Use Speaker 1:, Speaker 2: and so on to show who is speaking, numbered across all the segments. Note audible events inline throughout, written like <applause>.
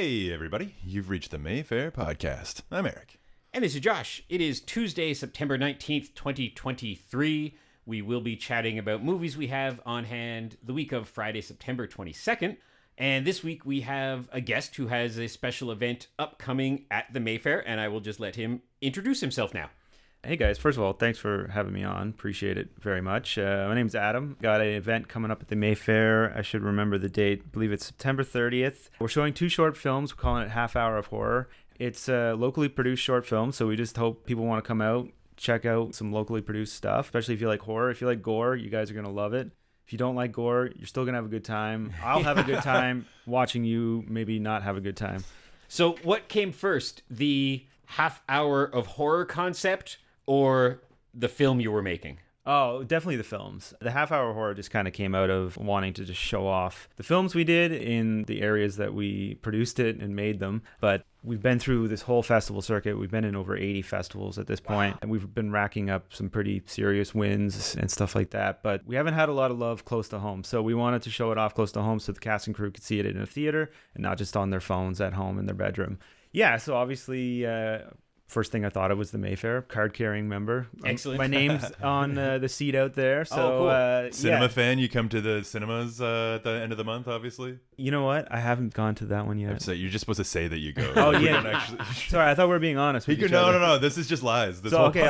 Speaker 1: Hey, everybody. You've reached the Mayfair Podcast. I'm Eric.
Speaker 2: And this is Josh. It is Tuesday, September 19th, 2023. We will be chatting about movies we have on hand the week of Friday, September 22nd. And this week we have a guest who has a special event upcoming at the Mayfair, and I will just let him introduce himself now.
Speaker 3: Hey guys, first of all, thanks for having me on. Appreciate it very much. Uh, my name's Adam. Got an event coming up at the Mayfair. I should remember the date. I believe it's September 30th. We're showing two short films. We're calling it Half Hour of Horror. It's a locally produced short film, so we just hope people want to come out, check out some locally produced stuff, especially if you like horror. If you like gore, you guys are going to love it. If you don't like gore, you're still going to have a good time. I'll have a good <laughs> time watching you maybe not have a good time.
Speaker 2: So, what came first, the half hour of horror concept or the film you were making?
Speaker 3: Oh, definitely the films. The half hour horror just kind of came out of wanting to just show off the films we did in the areas that we produced it and made them. But we've been through this whole festival circuit. We've been in over 80 festivals at this point, and we've been racking up some pretty serious wins and stuff like that. But we haven't had a lot of love close to home. So we wanted to show it off close to home so the cast and crew could see it in a theater and not just on their phones at home in their bedroom. Yeah, so obviously, uh, first thing I thought of was the Mayfair card carrying member. Um,
Speaker 2: Excellent.
Speaker 3: my name's <laughs> on uh, the seat out there. So,
Speaker 2: Oh, cool.
Speaker 3: uh,
Speaker 1: Cinema
Speaker 3: yeah.
Speaker 1: fan, you come to the cinemas uh, at the end of the month, obviously.
Speaker 3: You know what? I haven't gone to that one yet.
Speaker 1: So you're just supposed to say that you go.
Speaker 3: Oh,
Speaker 1: Like,
Speaker 3: yeah.
Speaker 1: Actually...
Speaker 3: Sorry, I thought we were being honest. With
Speaker 1: could,
Speaker 3: each
Speaker 1: no,
Speaker 3: other.
Speaker 1: no, no. This is just lies. This
Speaker 3: So
Speaker 1: whole
Speaker 3: okay,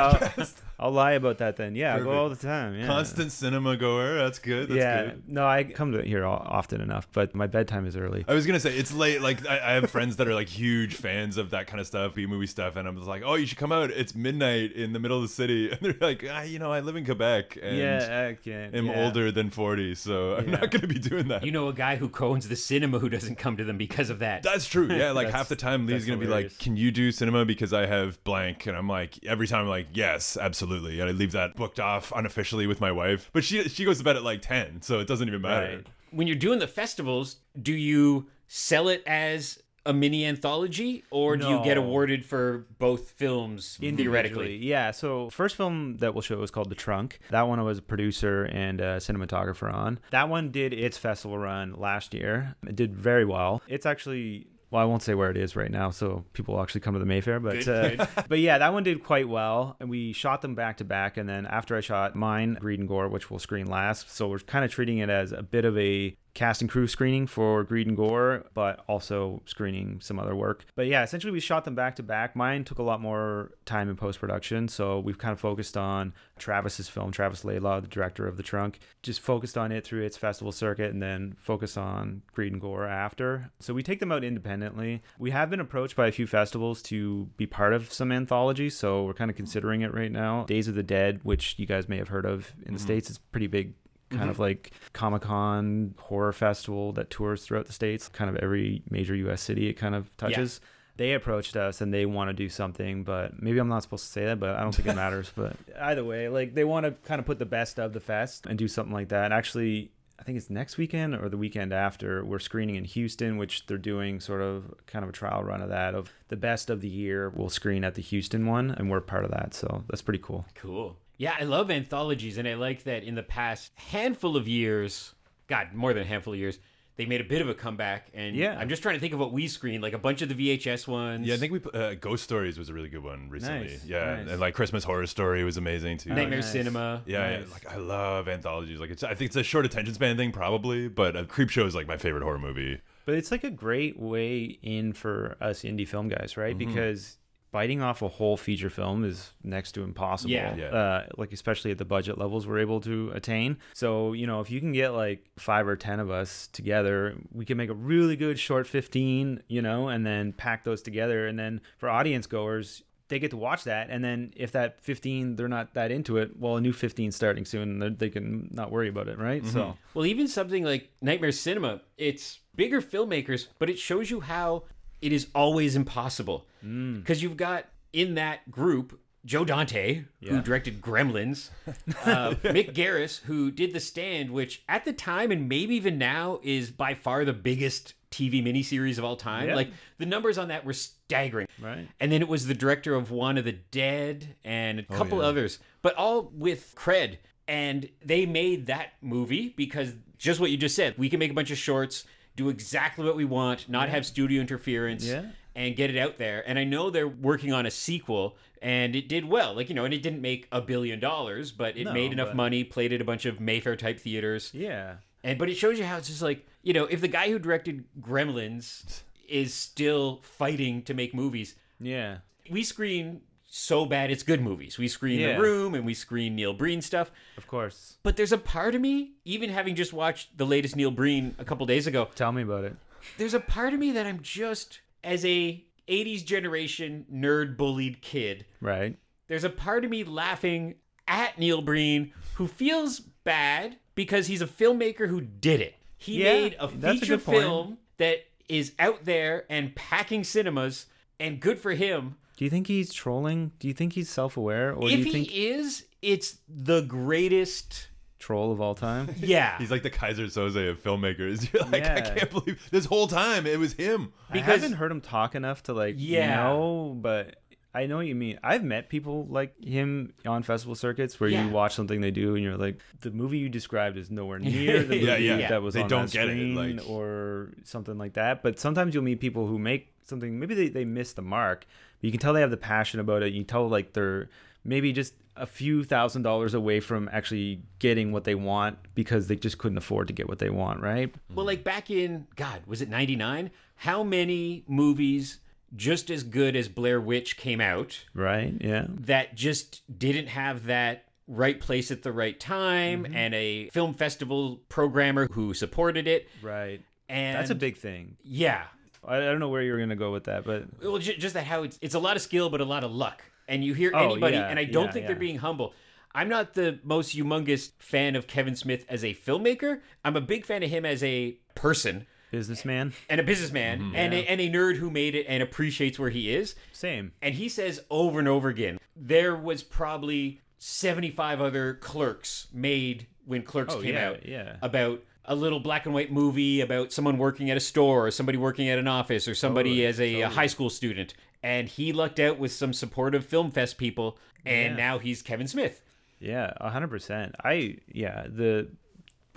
Speaker 3: I'll, lie about that then. Yeah, I go all the time. Yeah.
Speaker 1: Constant cinema goer. That's good. That's
Speaker 3: yeah.
Speaker 1: good.
Speaker 3: No, I come to here often enough, but my bedtime is early.
Speaker 1: I was gonna say it's late. Like I, I have friends that are like huge fans of that kind of stuff, B movie stuff, and I'm just like, oh, you should come out. It's midnight in the middle of the city, <laughs> and they're like, ah, you know, I live in Quebec and
Speaker 3: yeah, I can't.
Speaker 1: I'm
Speaker 3: yeah.
Speaker 1: older than 40, so I'm
Speaker 3: Yeah.
Speaker 1: not gonna be doing that.
Speaker 2: You know a guy who co-owns the cinema who doesn't come to them because of that.
Speaker 1: That's true. Yeah, <laughs> like half the time Lee's gonna be like, "Can you do cinema because I have blank?" And I'm like, every time I'm like, "Yes, absolutely." And I leave that booked off unofficially with my wife, but she she goes to bed at like 10, so it doesn't even matter.
Speaker 3: Right.
Speaker 2: when you're doing the festivals, do you sell it as a mini anthology or do you get awarded for both films theoretically?
Speaker 3: Yeah. So first film that we'll show is called The Trunk. That one I was a producer and a cinematographer on. That one did its festival run last year. It did very well. It's actually well, I won't say where it is right now, so people will actually come to the Mayfair. But
Speaker 2: Good,
Speaker 3: uh, <laughs> but yeah, that one did quite well, and we shot them back to back. And then after I shot mine, Greed and Gore, which we'll screen last, so we're kind of treating it as a bit of a cast and crew screening for Greed and Gore, but also screening some other work. But yeah, essentially we shot them back to back. Mine took a lot more time in post production, so we've kind of focused on Travis's film, Travis Laylaw, the director of The Trunk, just focused on it through its festival circuit and then focus on Greed and Gore after. So we take them out independently. We have been approached by a few festivals to be part of some anthologies, so we're kind of considering it right now. Days of the Dead, which you guys may have heard of in the mm-hmm. States, is pretty big kind of mm-hmm. like Comic Con horror festival that tours throughout the states. Kind of every major U.S. city it kind of touches. They approached us and they want to do something, but maybe I'm not supposed to say that, but I don't think it matters. But <laughs> either way, like they want to kind of put the best of the fest and do something like that. Actually, I think it's next weekend or the weekend after. We're screening in Houston, which they're doing sort of kind of a trial run of that. Of the best of the year, we'll screen at the Houston one, and we're part of that. So that's pretty cool.
Speaker 2: Cool. Yeah, I love anthologies, and I like that in the past handful of years, God, more than a handful of years, they made a bit of a comeback. And
Speaker 3: Yeah.
Speaker 2: I'm just trying to think of what we screened, like a bunch of the VHS ones.
Speaker 1: Yeah, I think we put- uh, Ghost Stories was a really good one recently.
Speaker 3: Nice,
Speaker 1: yeah,
Speaker 3: nice.
Speaker 1: and like Christmas Horror Story was amazing too.
Speaker 2: Nightmare
Speaker 3: nice.
Speaker 2: Cinema.
Speaker 1: Yeah, yeah, like I love anthologies. Like it's, I think it's a short attention span thing probably, but uh, Creepshow is like my favorite horror movie.
Speaker 3: But it's like a great way in for us indie film guys, right? Because biting off a whole feature film is next to impossible.
Speaker 2: Yeah.
Speaker 1: Yeah.
Speaker 3: Uh, like especially at the budget levels we're able to attain. So you know, if you can get like five or ten of us together, we can make a really good short fifteen. You know, and then pack those together, and then for audience goers. They get to watch that, and then if that 15 they're not that into it, well, a new 15 starting soon, they- they can not worry about it, right? So
Speaker 2: Well, even something like Nightmare Cinema, it's bigger filmmakers, but it shows you how it is always impossible.
Speaker 3: Mm.
Speaker 2: Because you've got in that group Joe Dante, who directed Gremlins, <laughs> uh, Mick Garris, who did The Stand, which at the time and maybe even now is by far the biggest TV miniseries of all time.
Speaker 3: Yeah.
Speaker 2: Like the numbers on that were staggering.
Speaker 3: Right.
Speaker 2: And then it was the director of Juan of the Dead and a couple
Speaker 1: yeah.
Speaker 2: others, but all with cred. And they made that movie because just what you just said, we can make a bunch of shorts, do exactly what we want, not have studio interference,
Speaker 3: Yeah.
Speaker 2: and get it out there. And I know they're working on a sequel, and it did well. Like you know, and it didn't make a billion dollars, but it
Speaker 3: No,
Speaker 2: made enough
Speaker 3: but-
Speaker 2: money, played at a bunch of Mayfair type theaters.
Speaker 3: Yeah.
Speaker 2: And but it shows you how it's just like you know, if the guy who directed Gremlins is still fighting to make movies,
Speaker 3: Yeah.
Speaker 2: we screen so bad it's good movies. We screen
Speaker 3: Yeah.
Speaker 2: The Room and we screen Neil Breen stuff.
Speaker 3: Of course.
Speaker 2: But there's a part of me, even having just watched the latest Neil Breen a couple days ago,
Speaker 3: Tell me about it.
Speaker 2: there's a part of me that I'm just as a 80s generation nerd bullied kid.
Speaker 3: Right.
Speaker 2: There's a part of me laughing at Neil Breen who feels bad because he's a filmmaker who did it. He
Speaker 3: Yeah,
Speaker 2: made a
Speaker 3: a
Speaker 2: feature
Speaker 3: point.
Speaker 2: film that is out there and packing cinemas and good for him.
Speaker 3: Do you think he's trolling? Do you think he's self-aware, or do
Speaker 2: if
Speaker 3: you
Speaker 2: he
Speaker 3: think
Speaker 2: is, it's the greatest.
Speaker 3: troll of all time? <laughs>
Speaker 2: Yeah.
Speaker 1: He's like the Keyser Soze of filmmakers. <laughs> You're like, I
Speaker 3: Yeah.
Speaker 1: can't believe this whole time it was him.
Speaker 3: I
Speaker 2: Because-
Speaker 3: haven't heard him talk enough to like
Speaker 2: Yeah.
Speaker 3: know, but I know what you mean. I've met people like him on festival circuits where
Speaker 2: Yeah.
Speaker 3: you watch something they do and you're like, the movie you described is nowhere <laughs> near the movie
Speaker 1: Yeah, yeah.
Speaker 3: that was
Speaker 1: They
Speaker 3: on
Speaker 1: don't
Speaker 3: that
Speaker 1: get it,
Speaker 3: screen
Speaker 1: like-
Speaker 3: or something like that. But sometimes you'll meet people who make something. Maybe they they miss the mark, but you can tell they have the passion about it. You tell like they're maybe just a few thousand dollars away from actually getting what they want because they just couldn't afford to get what they want, right?
Speaker 2: Well, like back in, God, was it 99? How many movies just as good as Blair Witch came out
Speaker 3: Right? Yeah.
Speaker 2: that just didn't have that right place at the right time
Speaker 3: Mm-hmm.
Speaker 2: and a film festival programmer who supported it?
Speaker 3: Right.
Speaker 2: And
Speaker 3: That's a big thing.
Speaker 2: Yeah.
Speaker 3: I, I don't know where you're gonna go with that, but
Speaker 2: Well, ju- just that how it's, it's a lot of skill, but a lot of luck. And you hear
Speaker 3: Oh,
Speaker 2: anybody,
Speaker 3: yeah,
Speaker 2: and I don't
Speaker 3: yeah,
Speaker 2: think they're being humble. I'm not the most humongous fan of Kevin Smith as a filmmaker. I'm a big fan of him as a person
Speaker 3: businessman,
Speaker 2: and a businessman
Speaker 3: Mm-hmm.
Speaker 2: and, a, and a nerd who made it and appreciates where he is.
Speaker 3: same.
Speaker 2: And he says over and over again, there was probably 75 other clerks made when Clerks
Speaker 3: Oh,
Speaker 2: came
Speaker 3: yeah,
Speaker 2: out
Speaker 3: yeah.
Speaker 2: about a little black and white movie about someone working at a store or somebody working at an office or somebody
Speaker 3: Totally,
Speaker 2: as a, a high school student. And he lucked out with some supportive film fest people, and
Speaker 3: Yeah.
Speaker 2: now he's Kevin Smith.
Speaker 3: Yeah, a hundred percent. I yeah, the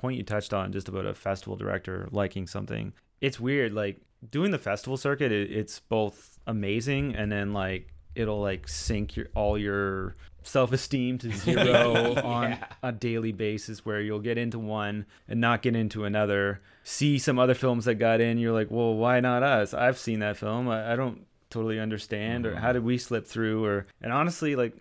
Speaker 3: point you touched on just about a festival director liking something. It's weird, like doing the festival circuit. It, it's both amazing and then like it'll like sink your all your self esteem to <laughs> zero on a daily basis, where you'll get into one and not get into another. See some other films that got in, you're like, well, why not us? I've seen that film. I, I don't totally understand, or mm-hmm. how did we slip through? Or and honestly, like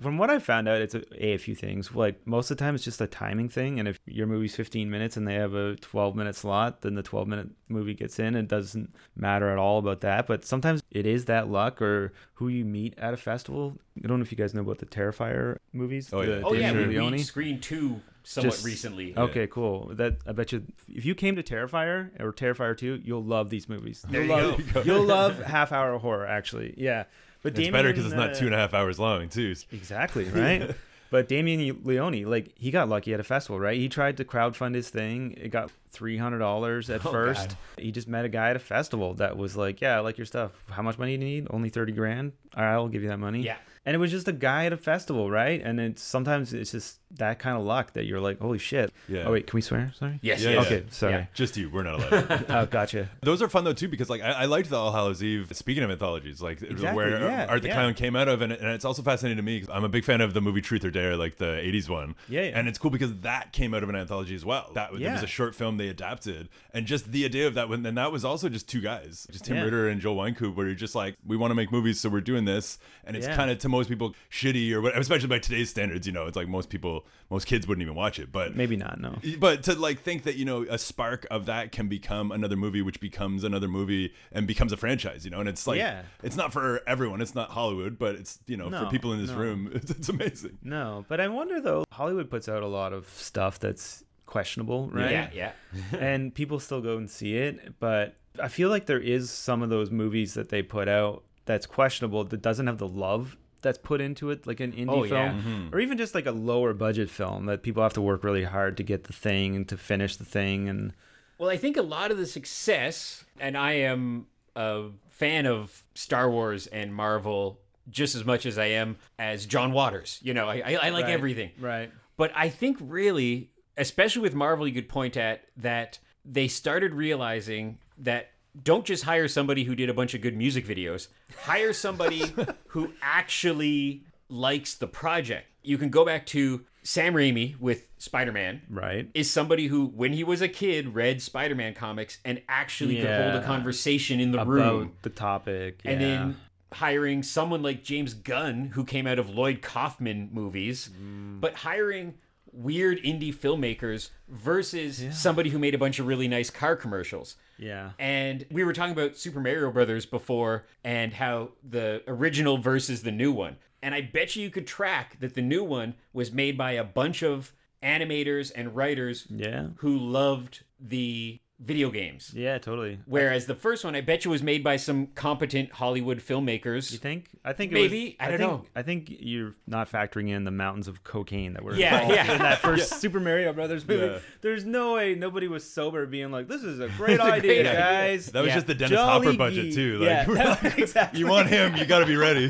Speaker 3: from what I found out, it's a, a, a few things. Like most of the time, it's just a timing thing. And if your movie's 15 minutes and they have a 12 minute slot, then the 12 minute movie gets in. It doesn't matter at all about that. But sometimes it is that luck or who you meet at a festival. I don't know if you guys know about the Terrifier movies.
Speaker 1: Oh,
Speaker 3: the
Speaker 1: yeah.
Speaker 2: Oh, yeah,
Speaker 3: Damien
Speaker 2: we, we
Speaker 3: Leone.
Speaker 2: screened two somewhat
Speaker 3: Just-
Speaker 2: recently.
Speaker 3: Okay, cool. That I bet you, if you came to Terrifier or Terrifier Two, you'll love these movies.
Speaker 2: There
Speaker 3: you'll
Speaker 2: you
Speaker 3: love,
Speaker 1: go.
Speaker 3: You'll love <laughs> half hour horror, actually. Yeah, but
Speaker 1: It's better because it's not two and a uh, half hours long, too.
Speaker 3: Exactly, <laughs> right? but Damien Leone, like he got lucky at a festival, right? He tried to crowdfund his thing. It got three hundred dollars at <laughs>
Speaker 2: Oh,
Speaker 3: first.
Speaker 2: God.
Speaker 3: He just met a guy at a festival that was like, "Yeah, I like your stuff. How much money do you need? Only thirty grand. All right, I'll give you that money."
Speaker 2: Yeah.
Speaker 3: And it was just a guy at a festival, right? And it's sometimes it's just that kind of luck that you're like, "Holy shit!"
Speaker 1: Yeah.
Speaker 3: Oh wait, can we swear? Sorry.
Speaker 2: Yes,
Speaker 1: Yeah,
Speaker 2: yes.
Speaker 3: Okay, sorry.
Speaker 2: Yeah.
Speaker 1: Just you. We're not allowed. <laughs>
Speaker 3: Oh, gotcha.
Speaker 1: Those are fun though too because like I, I liked the All Hallows Eve. Speaking of anthologies, like
Speaker 3: Exactly,
Speaker 1: where
Speaker 3: yeah,
Speaker 1: Art the
Speaker 3: yeah.
Speaker 1: Clown came out of, and, and it's also fascinating to me. 'cause I'm a big fan of the movie Truth or Dare, like the '80s one.
Speaker 3: Yeah, yeah.
Speaker 1: And it's cool because that came out of an anthology as well. That was, it was a short film they adapted, and just the idea of that. When and that was also just two guys, just Tim
Speaker 3: Yeah.
Speaker 1: Ritter and Joel Wynkoop, where you're just like, we want to make movies, so we're doing this, and it's
Speaker 3: Yeah.
Speaker 1: kind of to most people shitty or what, especially by today's standards. You know, it's like most people, most kids wouldn't even watch it, but
Speaker 3: Maybe not. No.
Speaker 1: but to like think that you know a spark of that can become another movie which becomes another movie and becomes a franchise you know and it's like
Speaker 3: Yeah.
Speaker 1: it's not for everyone it's not hollywood but it's you know for people in this
Speaker 3: no.
Speaker 1: room <laughs> it's, it's amazing
Speaker 3: No, but I wonder though. Hollywood puts out a lot of stuff that's questionable, right?
Speaker 2: Yeah, yeah. <laughs>
Speaker 3: and people still go and see it. But I feel like there is some of those movies that they put out that's questionable that doesn't have the love that's put into it, like an indie
Speaker 2: Oh,
Speaker 3: film,
Speaker 2: yeah.
Speaker 1: Mm-hmm.
Speaker 3: or even just like a lower budget film that people have to work really hard to get the thing and to finish the thing. And
Speaker 2: Well, I think a lot of the success, and I am a fan of Star Wars and Marvel just as much as I am as John Waters. You know, I, I, I like
Speaker 3: Right,
Speaker 2: everything.
Speaker 3: right?
Speaker 2: But I think really, especially with Marvel, you could point at that they started realizing that don't just hire somebody who did a bunch of good music videos, hire somebody <laughs> who actually likes the project. You can go back to Sam Raimi with Spider Man.
Speaker 3: Right.
Speaker 2: Is somebody who, when he was a kid, read Spider Man comics and actually could hold a conversation in the room.
Speaker 3: About
Speaker 2: room.
Speaker 3: the topic.
Speaker 2: And then hiring someone like James Gunn, who came out of Lloyd Kaufman movies,
Speaker 3: Mm.
Speaker 2: but hiring weird indie filmmakers versus somebody who made a bunch of really nice car commercials.
Speaker 3: Yeah.
Speaker 2: And we were talking about Super Mario Brothers before and how the original versus the new one. And I bet you you could track that the new one was made by a bunch of animators and writers
Speaker 3: Yeah.
Speaker 2: who loved the video games.
Speaker 3: Yeah, totally.
Speaker 2: Whereas the first one, I bet you was made by some competent Hollywood filmmakers.
Speaker 3: You think? I think it
Speaker 2: Maybe.
Speaker 3: was-
Speaker 2: I don't
Speaker 3: think,
Speaker 2: know.
Speaker 3: I think you're not factoring in the mountains of cocaine that were
Speaker 2: Yeah,
Speaker 3: involved
Speaker 2: yeah.
Speaker 3: in that <laughs> first Super Mario Brothers movie.
Speaker 1: Yeah.
Speaker 3: There's no way nobody was sober being like, "This is a <laughs> great
Speaker 2: It's a
Speaker 3: idea,
Speaker 2: great idea.
Speaker 3: guys."
Speaker 1: That was
Speaker 2: Yeah.
Speaker 1: just the Dennis
Speaker 3: Jolly
Speaker 1: Hopper budget
Speaker 3: gee.
Speaker 1: too.
Speaker 3: Yeah,
Speaker 1: Like, <laughs>
Speaker 3: exactly.
Speaker 1: you want him, you got to be ready.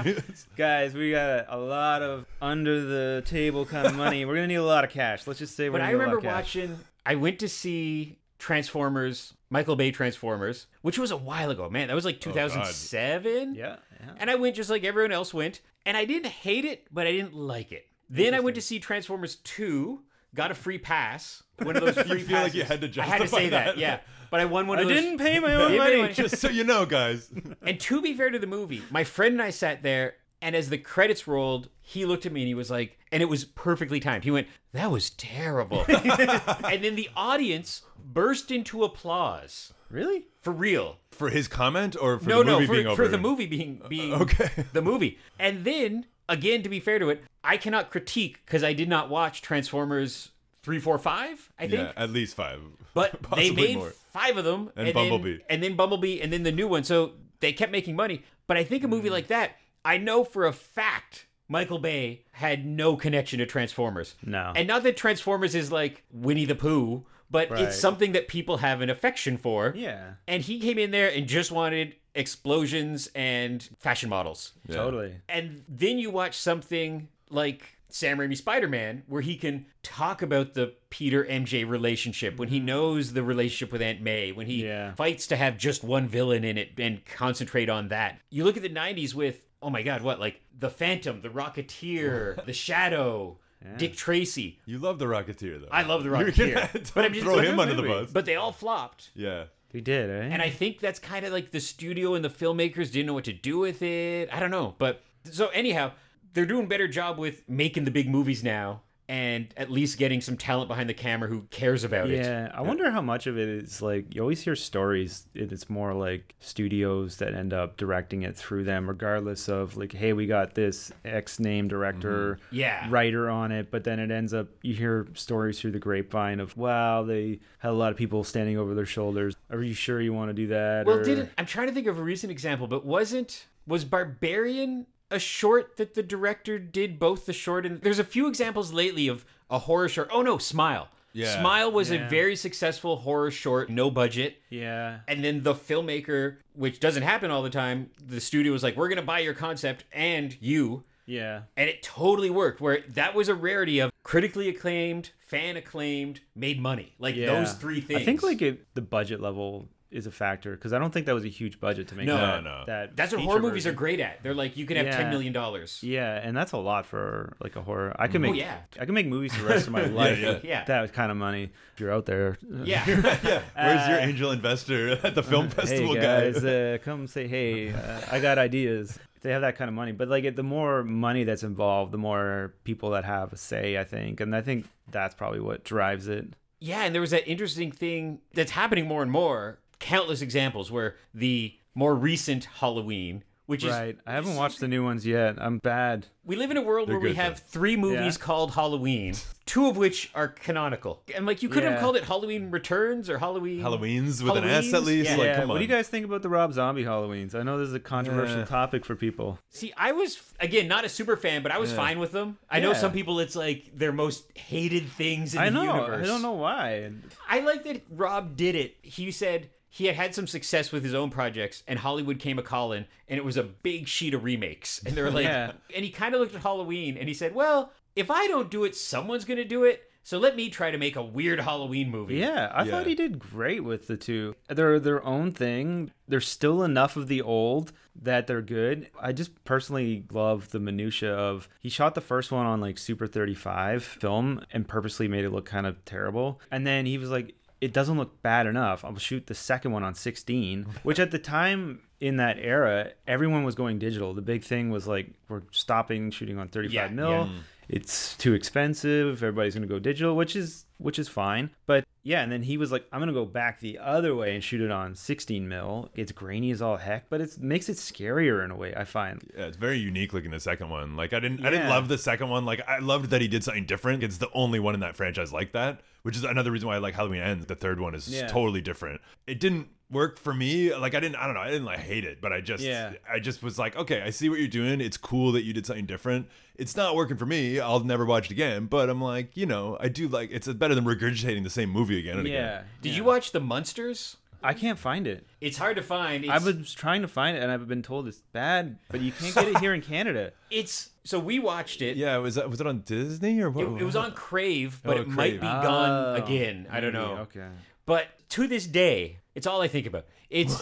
Speaker 3: guys, we got a lot of under the table kind of money. We're gonna need a lot of cash. Let's just say we're
Speaker 2: But
Speaker 3: gonna
Speaker 2: I
Speaker 3: need a lot
Speaker 2: remember
Speaker 3: of cash.
Speaker 2: watching, I went to see Transformers, Michael Bay Transformers, which was a while ago. Man, that was like 2007.
Speaker 3: Yeah, yeah.
Speaker 2: And I went just like everyone else went. And I didn't hate it, but I didn't like it. Then I went to see Transformers 2, got a free pass. One of those <laughs> free you
Speaker 1: feel like you had to justify
Speaker 2: I had to say that,
Speaker 1: that.
Speaker 2: yeah. But I won one
Speaker 3: I
Speaker 2: those.
Speaker 3: didn't pay my own <laughs> money.
Speaker 1: just so you know, guys.
Speaker 2: And to be fair to the movie, my friend and I sat there, and as the credits rolled, he looked at me and he was like, and it was perfectly timed. He went, "That was terrible," <laughs> and then the audience burst into applause
Speaker 3: Really?
Speaker 2: for real.
Speaker 1: For his comment or for
Speaker 2: no,
Speaker 1: the
Speaker 2: no,
Speaker 1: movie
Speaker 2: for,
Speaker 1: being over?
Speaker 2: for the movie being being
Speaker 1: okay. <laughs>
Speaker 2: the movie. And then again, to be fair to it, I cannot critique because I did not watch Transformers three, four, five. I think.
Speaker 1: Yeah, at least five.
Speaker 2: But <laughs> they made
Speaker 1: more.
Speaker 2: five of them,
Speaker 1: And
Speaker 2: then-
Speaker 1: Bumblebee.
Speaker 2: and then Bumblebee, and then the new one. So they kept making money. But I think a
Speaker 1: Mm.
Speaker 2: movie like that, I know for a fact Michael Bay had no connection to Transformers.
Speaker 3: No.
Speaker 2: And not that Transformers is like Winnie the Pooh, but
Speaker 3: Right.
Speaker 2: it's something that people have an affection for.
Speaker 3: Yeah.
Speaker 2: And he came in there and just wanted explosions and fashion models.
Speaker 1: Yeah.
Speaker 3: Totally.
Speaker 2: And then you watch something like Sam Raimi Spider Man, where he can talk about the Peter MJ relationship, when he knows the relationship with Aunt May, when he
Speaker 3: Yeah.
Speaker 2: fights to have just one villain in it and concentrate on that. You look at the 90s with, oh my God, what? Like The Phantom, The Rocketeer, <laughs> The Shadow, Dick Tracy.
Speaker 1: You love the Rocketeer though.
Speaker 2: I love The <laughs> Rocketeer.
Speaker 1: gonna-
Speaker 2: but <laughs> I'm just
Speaker 1: throw
Speaker 2: like,
Speaker 1: him under the bus.
Speaker 2: But they all flopped.
Speaker 1: yeah.
Speaker 3: He did, eh?
Speaker 2: And I think that's kind of like the studio and the filmmakers didn't know what to do with it. I don't know. But so, anyhow, they're doing a better job with making the big movies now and at least getting some talent behind the camera who cares about it.
Speaker 3: Yeah, I wonder how much of it is like you always hear stories. and It's more like studios that end up directing it through them, regardless of like, hey, we got this X name director, mm-hmm.
Speaker 2: Yeah.
Speaker 3: writer on it, but then it ends up you hear stories through the grapevine of wow, they had a lot of people standing over their shoulders. Are you sure you want to do that?
Speaker 2: Well,
Speaker 3: or-
Speaker 2: didn't I'm trying to think of a recent example, but wasn't was Barbarian a short that the director did both the short and there's a few examples lately of a horror short. Oh no, Smile.
Speaker 1: Yeah.
Speaker 2: Smile was a very successful horror short, no budget.
Speaker 3: Yeah,
Speaker 2: And then the filmmaker, which doesn't happen all the time, the studio was like, "We're gonna buy your concept and you,"
Speaker 3: yeah,
Speaker 2: and it totally worked. Where that was a rarity of critically acclaimed, fan acclaimed, made money. Like
Speaker 3: yeah.
Speaker 2: those three things.
Speaker 3: I think like it, the budget level is a factor because I don't think that was a huge budget to make
Speaker 2: No.
Speaker 3: that.
Speaker 1: No, no.
Speaker 3: that
Speaker 2: that's what
Speaker 3: feature
Speaker 2: horror movies
Speaker 3: version.
Speaker 2: are great at. They're like, you can have
Speaker 3: Yeah.
Speaker 2: ten million dollars.
Speaker 3: Yeah, and that's a lot for like a horror. I could make
Speaker 2: Oh, yeah.
Speaker 3: I can make movies the rest of my <laughs> life
Speaker 1: yeah.
Speaker 3: with
Speaker 2: Yeah.
Speaker 3: that kind of money. If you're out there,
Speaker 2: Yeah, <laughs>
Speaker 1: yeah. Where's your
Speaker 3: Uh,
Speaker 1: angel investor at the film festival
Speaker 3: hey
Speaker 1: guy?
Speaker 3: guys, uh, come say hey. Uh, I got ideas. If they have that kind of money, but like it- the more money that's involved, the more people that have a say. I think, and I think that's probably what drives it.
Speaker 2: yeah. And there was that interesting thing that's happening more and more. Countless examples where the more recent Halloween, which is
Speaker 3: Right. I haven't watched the new ones yet. I'm bad.
Speaker 2: We live in a world
Speaker 1: They're
Speaker 2: where we
Speaker 1: good,
Speaker 2: have
Speaker 1: though.
Speaker 2: three movies
Speaker 3: Yeah.
Speaker 2: called Halloween, two of which are canonical. And like you could have called it Halloween Returns or Halloween
Speaker 1: Halloween's with an S at least.
Speaker 2: Yeah.
Speaker 1: Like,
Speaker 3: yeah.
Speaker 1: come on.
Speaker 3: What do you guys think about the Rob Zombie Halloweens? I know this is a controversial
Speaker 1: Yeah.
Speaker 3: topic for people.
Speaker 2: See, I was again not a super fan, but I was
Speaker 1: Yeah.
Speaker 2: fine with them. I know some people it's like their most hated things in
Speaker 3: I
Speaker 2: the
Speaker 3: know.
Speaker 2: universe.
Speaker 3: I don't know why.
Speaker 2: I like that Rob did it. He said he had had some success with his own projects, and Hollywood came a calling, and it was a big sheet of remakes. And they were like,
Speaker 3: Yeah.
Speaker 2: and he kind of looked at Halloween, and he said, "Well, if I don't do it, someone's gonna do it." So let me try to make a weird Halloween movie.
Speaker 3: Yeah, I
Speaker 1: Yeah.
Speaker 3: thought he did great with the two. They're their own thing. There's still enough of the old that they're good. I just personally love the minutia of he shot the first one on like Super 35 film and purposely made it look kind of terrible. And then he was like it doesn't look bad enough. I'll shoot the second one on 16, which at the time in that era, everyone was going digital. The big thing was like we're stopping shooting on 35
Speaker 2: Yeah,
Speaker 3: mil
Speaker 2: yeah.
Speaker 3: it's too expensive everybody's going to go digital which is which is fine but yeah and then he was like i'm going to go back the other way and shoot it on 16 mil it's grainy as all heck but it makes it scarier in a way i find
Speaker 1: Yeah, it's very unique looking the second one. Like I didn't I didn't love the second one. Like I loved that he did something different. It's the only one in that franchise like that, which is another reason why I like Halloween Ends. The third one is
Speaker 3: Yeah.
Speaker 1: totally different. It didn't work for me. Like I didn't I don't know, I didn't like hate it, but I just
Speaker 3: Yeah.
Speaker 1: I just was like, okay, I see what you're doing. It's cool that you did something different. It's not working for me. I'll never watch it again, but I'm like, you know, I do like it's better than regurgitating the same movie again and again.
Speaker 3: yeah
Speaker 2: Did
Speaker 3: yeah.
Speaker 2: you watch The Munsters?
Speaker 3: i can't find it
Speaker 2: It's hard to find. It's,
Speaker 3: i was trying to find it and i've been told it's bad but you can't get it <laughs> here in canada
Speaker 2: it's so we watched it.
Speaker 1: Yeah, was that was it on Disney or what?
Speaker 2: It, it was on Crave, but
Speaker 1: Oh,
Speaker 2: it might
Speaker 1: Crave.
Speaker 2: be gone
Speaker 3: Oh,
Speaker 2: again. I don't know.
Speaker 3: okay
Speaker 2: But to this day, it's all I think about. It's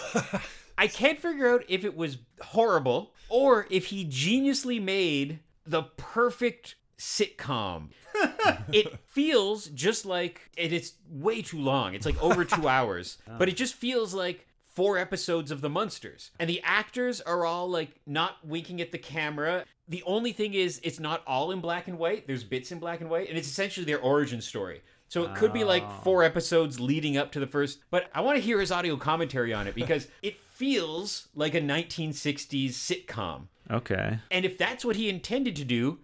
Speaker 2: <laughs> I can't figure out if it was horrible or if he geniusly made the perfect sitcom. <laughs> it feels just like and it's way too long. It's like over 2 <laughs> hours. Oh. But it just feels like four episodes of the Munsters. And the actors are all like not winking at the camera. The only thing is it's not all in black and white. There's bits in black and white and it's essentially their origin story. So it could be like ah. four episodes leading up to the first, but I want to hear his audio commentary on it because <laughs> it feels like a 1960s sitcom.
Speaker 3: okay
Speaker 2: And if that's what he intended to do,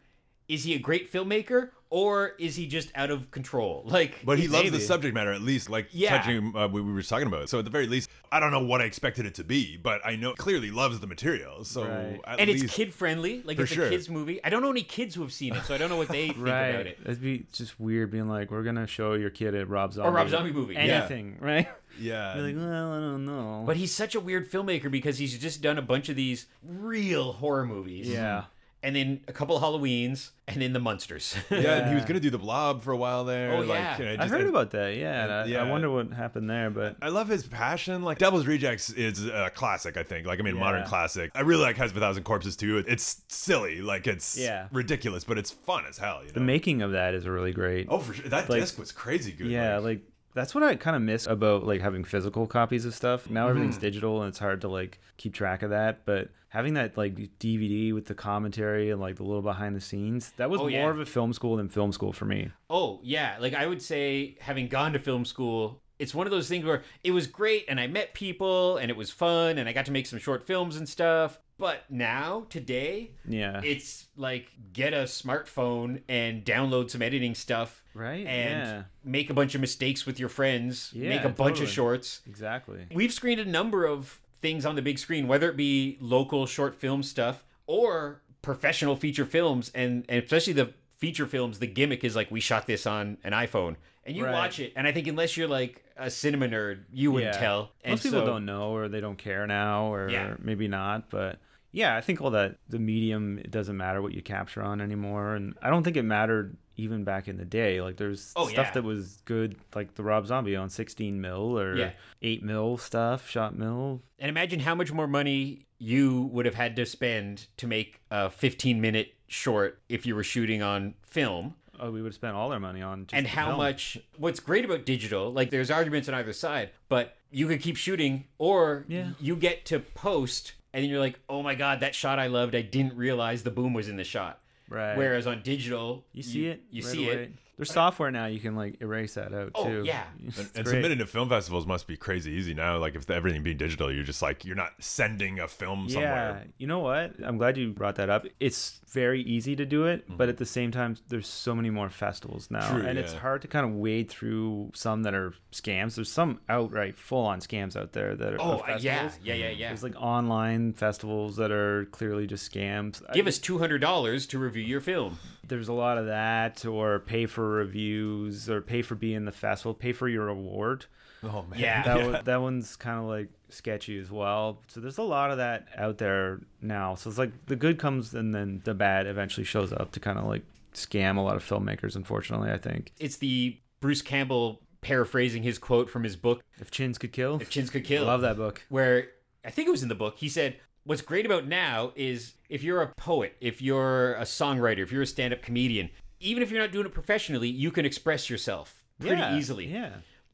Speaker 2: is he a great filmmaker or is he just out of control? <laughs> Like,
Speaker 1: But he loves the subject matter, at least, like
Speaker 2: Yeah.
Speaker 1: touching uh, we, we were talking about. So at the very least, I don't know what I expected it to be, but I know clearly loves the material. So
Speaker 3: Right.
Speaker 1: at
Speaker 2: and
Speaker 1: least,
Speaker 2: it's kid friendly, like it's
Speaker 1: sure.
Speaker 2: a kids movie. I don't know any kids who have seen it, so I don't know what they <laughs> think about
Speaker 3: right
Speaker 2: it.
Speaker 3: it'd be just weird being like we're gonna show your kid a rob zombie
Speaker 2: Or Rob Zombie movie, yeah.
Speaker 3: anything <laughs> right
Speaker 1: yeah.
Speaker 3: You're like, well, I don't know.
Speaker 2: But he's such a weird filmmaker because he's just done a bunch of these real horror movies.
Speaker 3: yeah.
Speaker 2: And then a couple of Halloweens, and then the Munsters. <laughs>
Speaker 1: yeah, and he was gonna do the blob for a while there.
Speaker 2: Oh,
Speaker 1: like,
Speaker 2: yeah.
Speaker 1: you know,
Speaker 3: I heard
Speaker 1: and-
Speaker 3: about that. Yeah, and I,
Speaker 1: yeah.
Speaker 3: I wonder what happened there. But
Speaker 1: I love his passion. Like Devil's Rejects is a classic, I think. Like I mean, modern classic. I really like House of a Thousand Corpses too. It's silly, like it's
Speaker 3: Yeah.
Speaker 1: ridiculous, but it's fun as hell. You know?
Speaker 3: the making of that is really great.
Speaker 1: oh, for sure. That
Speaker 3: like-
Speaker 1: disc was crazy good.
Speaker 3: yeah, like that's what I kind of miss about like having physical copies of stuff. Now
Speaker 1: Mm-hmm.
Speaker 3: everything's digital and it's hard to like keep track of that. But having that like DVD with the commentary and like the little behind the scenes, that was
Speaker 2: Oh,
Speaker 3: more
Speaker 2: yeah.
Speaker 3: of a film school than film school for me.
Speaker 2: oh, yeah. Like, I would say, having gone to film school, it's one of those things where it was great, and I met people, and it was fun, and I got to make some short films and stuff. But now, today,
Speaker 3: Yeah.
Speaker 2: it's like get a smartphone and download some editing stuff.
Speaker 3: Right?
Speaker 2: And
Speaker 3: Yeah.
Speaker 2: make a bunch of mistakes with your friends,
Speaker 3: Yeah,
Speaker 2: make a bunch of shorts.
Speaker 3: exactly.
Speaker 2: We've screened a number of things on the big screen, whether it be local short film stuff or professional feature films, and, and especially the feature films, the gimmick is like we shot this on an iPhone, and you
Speaker 3: Right.
Speaker 2: watch it, and I think unless you're like a cinema nerd, you wouldn't
Speaker 3: Yeah.
Speaker 2: tell. And
Speaker 3: Most people
Speaker 2: so-
Speaker 3: don't know or they don't care now or
Speaker 2: Yeah.
Speaker 3: maybe not, but yeah, I think all that the medium it doesn't matter what you capture on anymore and I don't think it mattered even back in the day. Like there's
Speaker 2: Oh,
Speaker 3: stuff
Speaker 2: yeah.
Speaker 3: that was good like the Rob Zombie on 16 mil or
Speaker 2: Yeah.
Speaker 3: 8 mil stuff, shot mil.
Speaker 2: And imagine how much more money you would have had to spend to make a 15 minute short if you were shooting on film.
Speaker 3: Oh, we would have spent all our money on just
Speaker 2: and how
Speaker 3: film.
Speaker 2: much what's great about digital like there's arguments on either side but you could keep shooting or
Speaker 3: Yeah.
Speaker 2: you get to post and then you're like oh my god that shot i loved i didn't realize the boom was in the shot
Speaker 3: Right.
Speaker 2: whereas on digital
Speaker 3: you see it,
Speaker 2: you
Speaker 3: right
Speaker 2: see
Speaker 3: away.
Speaker 2: it
Speaker 3: There's software now you can like erase that out
Speaker 2: Oh,
Speaker 3: too.
Speaker 2: yeah.
Speaker 3: It's
Speaker 1: And, and
Speaker 3: great.
Speaker 1: submitting to film festivals must be crazy easy now. Like if everything being digital, you're just like you're not sending a film
Speaker 3: Yeah,
Speaker 1: somewhere.
Speaker 3: you know what? I'm glad you brought that up. It's very easy to do it, but at the same time, there's so many more festivals now,
Speaker 1: True,
Speaker 3: and it's hard to kind of wade through some that are scams. There's some outright full-on scams out there that are
Speaker 2: oh
Speaker 3: of
Speaker 2: uh, yeah yeah yeah yeah
Speaker 3: There's like online festivals that are clearly just scams.
Speaker 2: give
Speaker 3: I-
Speaker 2: us $200 to review your film
Speaker 3: there's a lot of that, or pay for reviews, or pay for being in the festival, pay for your award.
Speaker 1: Oh man.
Speaker 2: Yeah.
Speaker 3: that one, that one's kind of like sketchy as well. So there's a lot of that out there now. So it's like the good comes and then the bad eventually shows up to kind of like scam a lot of filmmakers. Unfortunately, I think
Speaker 2: It's the Bruce Campbell paraphrasing his quote from his book,
Speaker 3: if chins could kill,
Speaker 2: If Chins Could Kill.
Speaker 3: love that book.
Speaker 2: where I think it was in the book. He said, What's great about now is if you're a poet, if you're a songwriter, if you're a stand up comedian, even if you're not doing it professionally, you can express yourself pretty
Speaker 3: Yeah,
Speaker 2: easily.
Speaker 3: Yeah,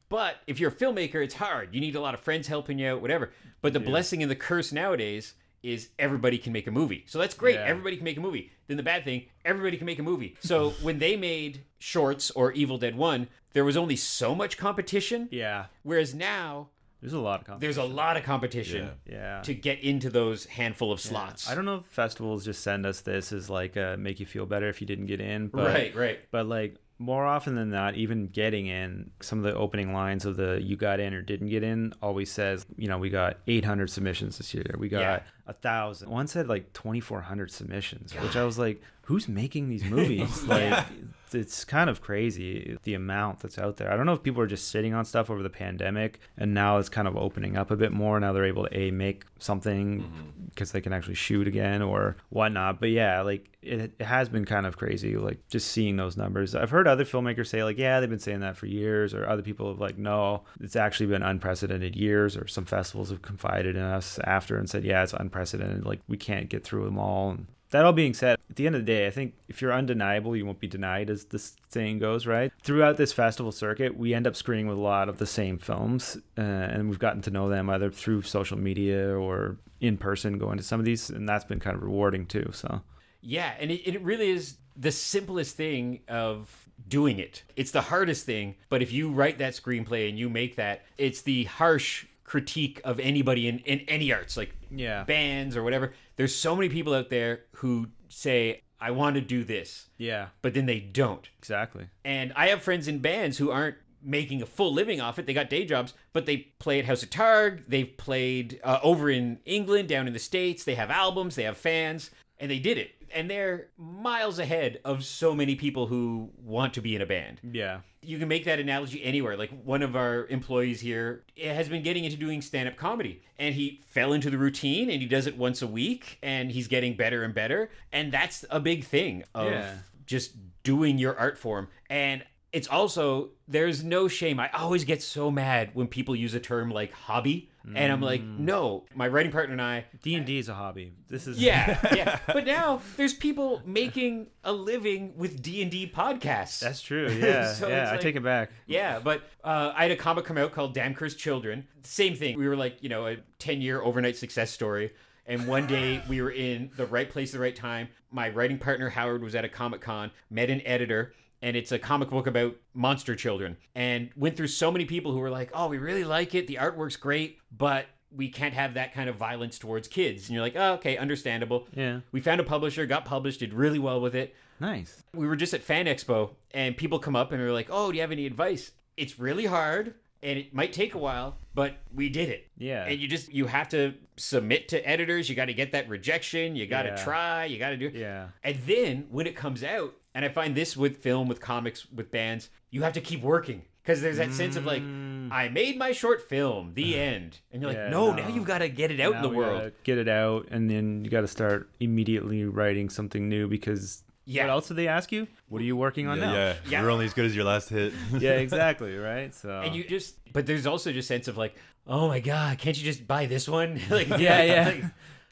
Speaker 2: But if you're a filmmaker, it's hard. You need a lot of friends helping you out, whatever. But the blessing and the curse nowadays is everybody can make a movie. So that's great.
Speaker 3: Yeah.
Speaker 2: Everybody can make a movie. Then the bad thing, everybody can make a movie. So <laughs> when they made Shorts or Evil Dead 1, there was only so much competition.
Speaker 3: yeah.
Speaker 2: Whereas now,
Speaker 3: There's a lot of competition.
Speaker 2: there's a lot of competition
Speaker 1: Yeah.
Speaker 3: yeah.
Speaker 2: to get into those handful of slots.
Speaker 3: I don't know if festivals just send us this as like uh, make you feel better if you didn't get in, but
Speaker 2: Right, right.
Speaker 3: but like more often than not, even getting in, some of the opening lines of the "you got in" or "didn't get in" always says, you know, we got 800 submissions this year, we got
Speaker 2: Yeah.
Speaker 3: a thousand. One said like 2,400 submissions, which I was like, who's making these movies? <laughs> like,
Speaker 2: Yeah.
Speaker 3: It's kind of crazy the amount that's out there. I don't know if people are just sitting on stuff over the pandemic, and now it's kind of opening up a bit more. Now they're able to a make something mm-hmm. because they can actually shoot again or whatnot. But yeah, like it, it has been kind of crazy, like just seeing those numbers. I've heard other filmmakers say like, yeah, they've been saying that for years, or other people have like, no, it's actually been unprecedented years. Or some festivals have confided in us after and said, yeah, it's unprecedented. Like we can't get through them all. And that all being said, at the end of the day, I think if you're undeniable, you won't be denied, as the saying goes, right? Throughout this festival circuit, we end up screening with a lot of the same films, uh, and we've gotten to know them either through social media or in person going to some of these, and that's been kind of rewarding too. So,
Speaker 2: Yeah, and it, it really is the simplest thing of doing it. It's the hardest thing, but if you write that screenplay and you make that, it's the harsh critique of anybody in, in any arts, like
Speaker 3: Yeah.
Speaker 2: bands or whatever. There's so many people out there who say, I want to do this,
Speaker 3: yeah,
Speaker 2: but then they don't.
Speaker 3: exactly.
Speaker 2: And I have friends in bands who aren't making a full living off it. They got day jobs, but they play at House of Targ. They've played uh, over in England, down in the States. They have albums, they have fans, and they did it. And they're miles ahead of so many people who want to be in a band.
Speaker 3: Yeah.
Speaker 2: You can make that analogy anywhere. Like one of our employees here eh, has been getting into doing stand up comedy and he fell into the routine and he does it once a week and he's getting better and better. And that's a big thing of
Speaker 3: Yeah.
Speaker 2: just doing your art form. And it's also, there's no shame. I always get so mad when people use a term like hobby. And I'm like, no, my writing partner and I,
Speaker 3: D and D is a hobby. This is
Speaker 2: yeah, <laughs> yeah. But now there's people making a living with D and D podcasts.
Speaker 3: That's true. <laughs> Yeah,
Speaker 2: So
Speaker 3: yeah.
Speaker 2: it's
Speaker 3: I take it back.
Speaker 2: Yeah, but uh, I had a comic come out called Damn Cursed Children. Same thing. We were like, you know, a 10 year overnight success story. And one day <laughs> we were in the right place at the right time. My writing partner, Howard, was at a Comic Con, met an editor, and it's a comic book about monster children. And went through so many people who were like, oh, we really like it. The artwork's great, but we can't have that kind of violence towards kids. And you're like, oh, okay, understandable.
Speaker 3: Yeah.
Speaker 2: We found a publisher, got published, did really well with it
Speaker 3: Nice.
Speaker 2: we were just at Fan Expo and people come up and they're like, "Oh, do you have any advice?" It's really hard and it might take a while, but we did it.
Speaker 3: Yeah.
Speaker 2: And you just you have to submit to editors, you got to get that rejection, you got to
Speaker 3: Yeah.
Speaker 2: try, you got to do it.
Speaker 3: Yeah.
Speaker 2: And then when it comes out, and I find this with film, with comics, with bands, you have to keep working because there's that sense of like, I made my short film, the <sighs> end, and you're like,
Speaker 3: Mm. Yeah,
Speaker 2: no,
Speaker 3: no.
Speaker 2: now you've got to get it out in the world.
Speaker 3: Get it out, and then you got to start immediately writing something new because.
Speaker 2: Yeah.
Speaker 3: What else did they ask you? What are you working on
Speaker 1: yeah,
Speaker 3: now?
Speaker 1: yeah.
Speaker 2: Yeah.
Speaker 1: You're only as good as your last hit. <laughs>
Speaker 3: Yeah, <laughs> exactly. Right. So.
Speaker 2: and you just but there's also just sense of like oh my god can't you just buy this one <laughs> like
Speaker 3: Yeah, yeah.
Speaker 2: like,
Speaker 3: Come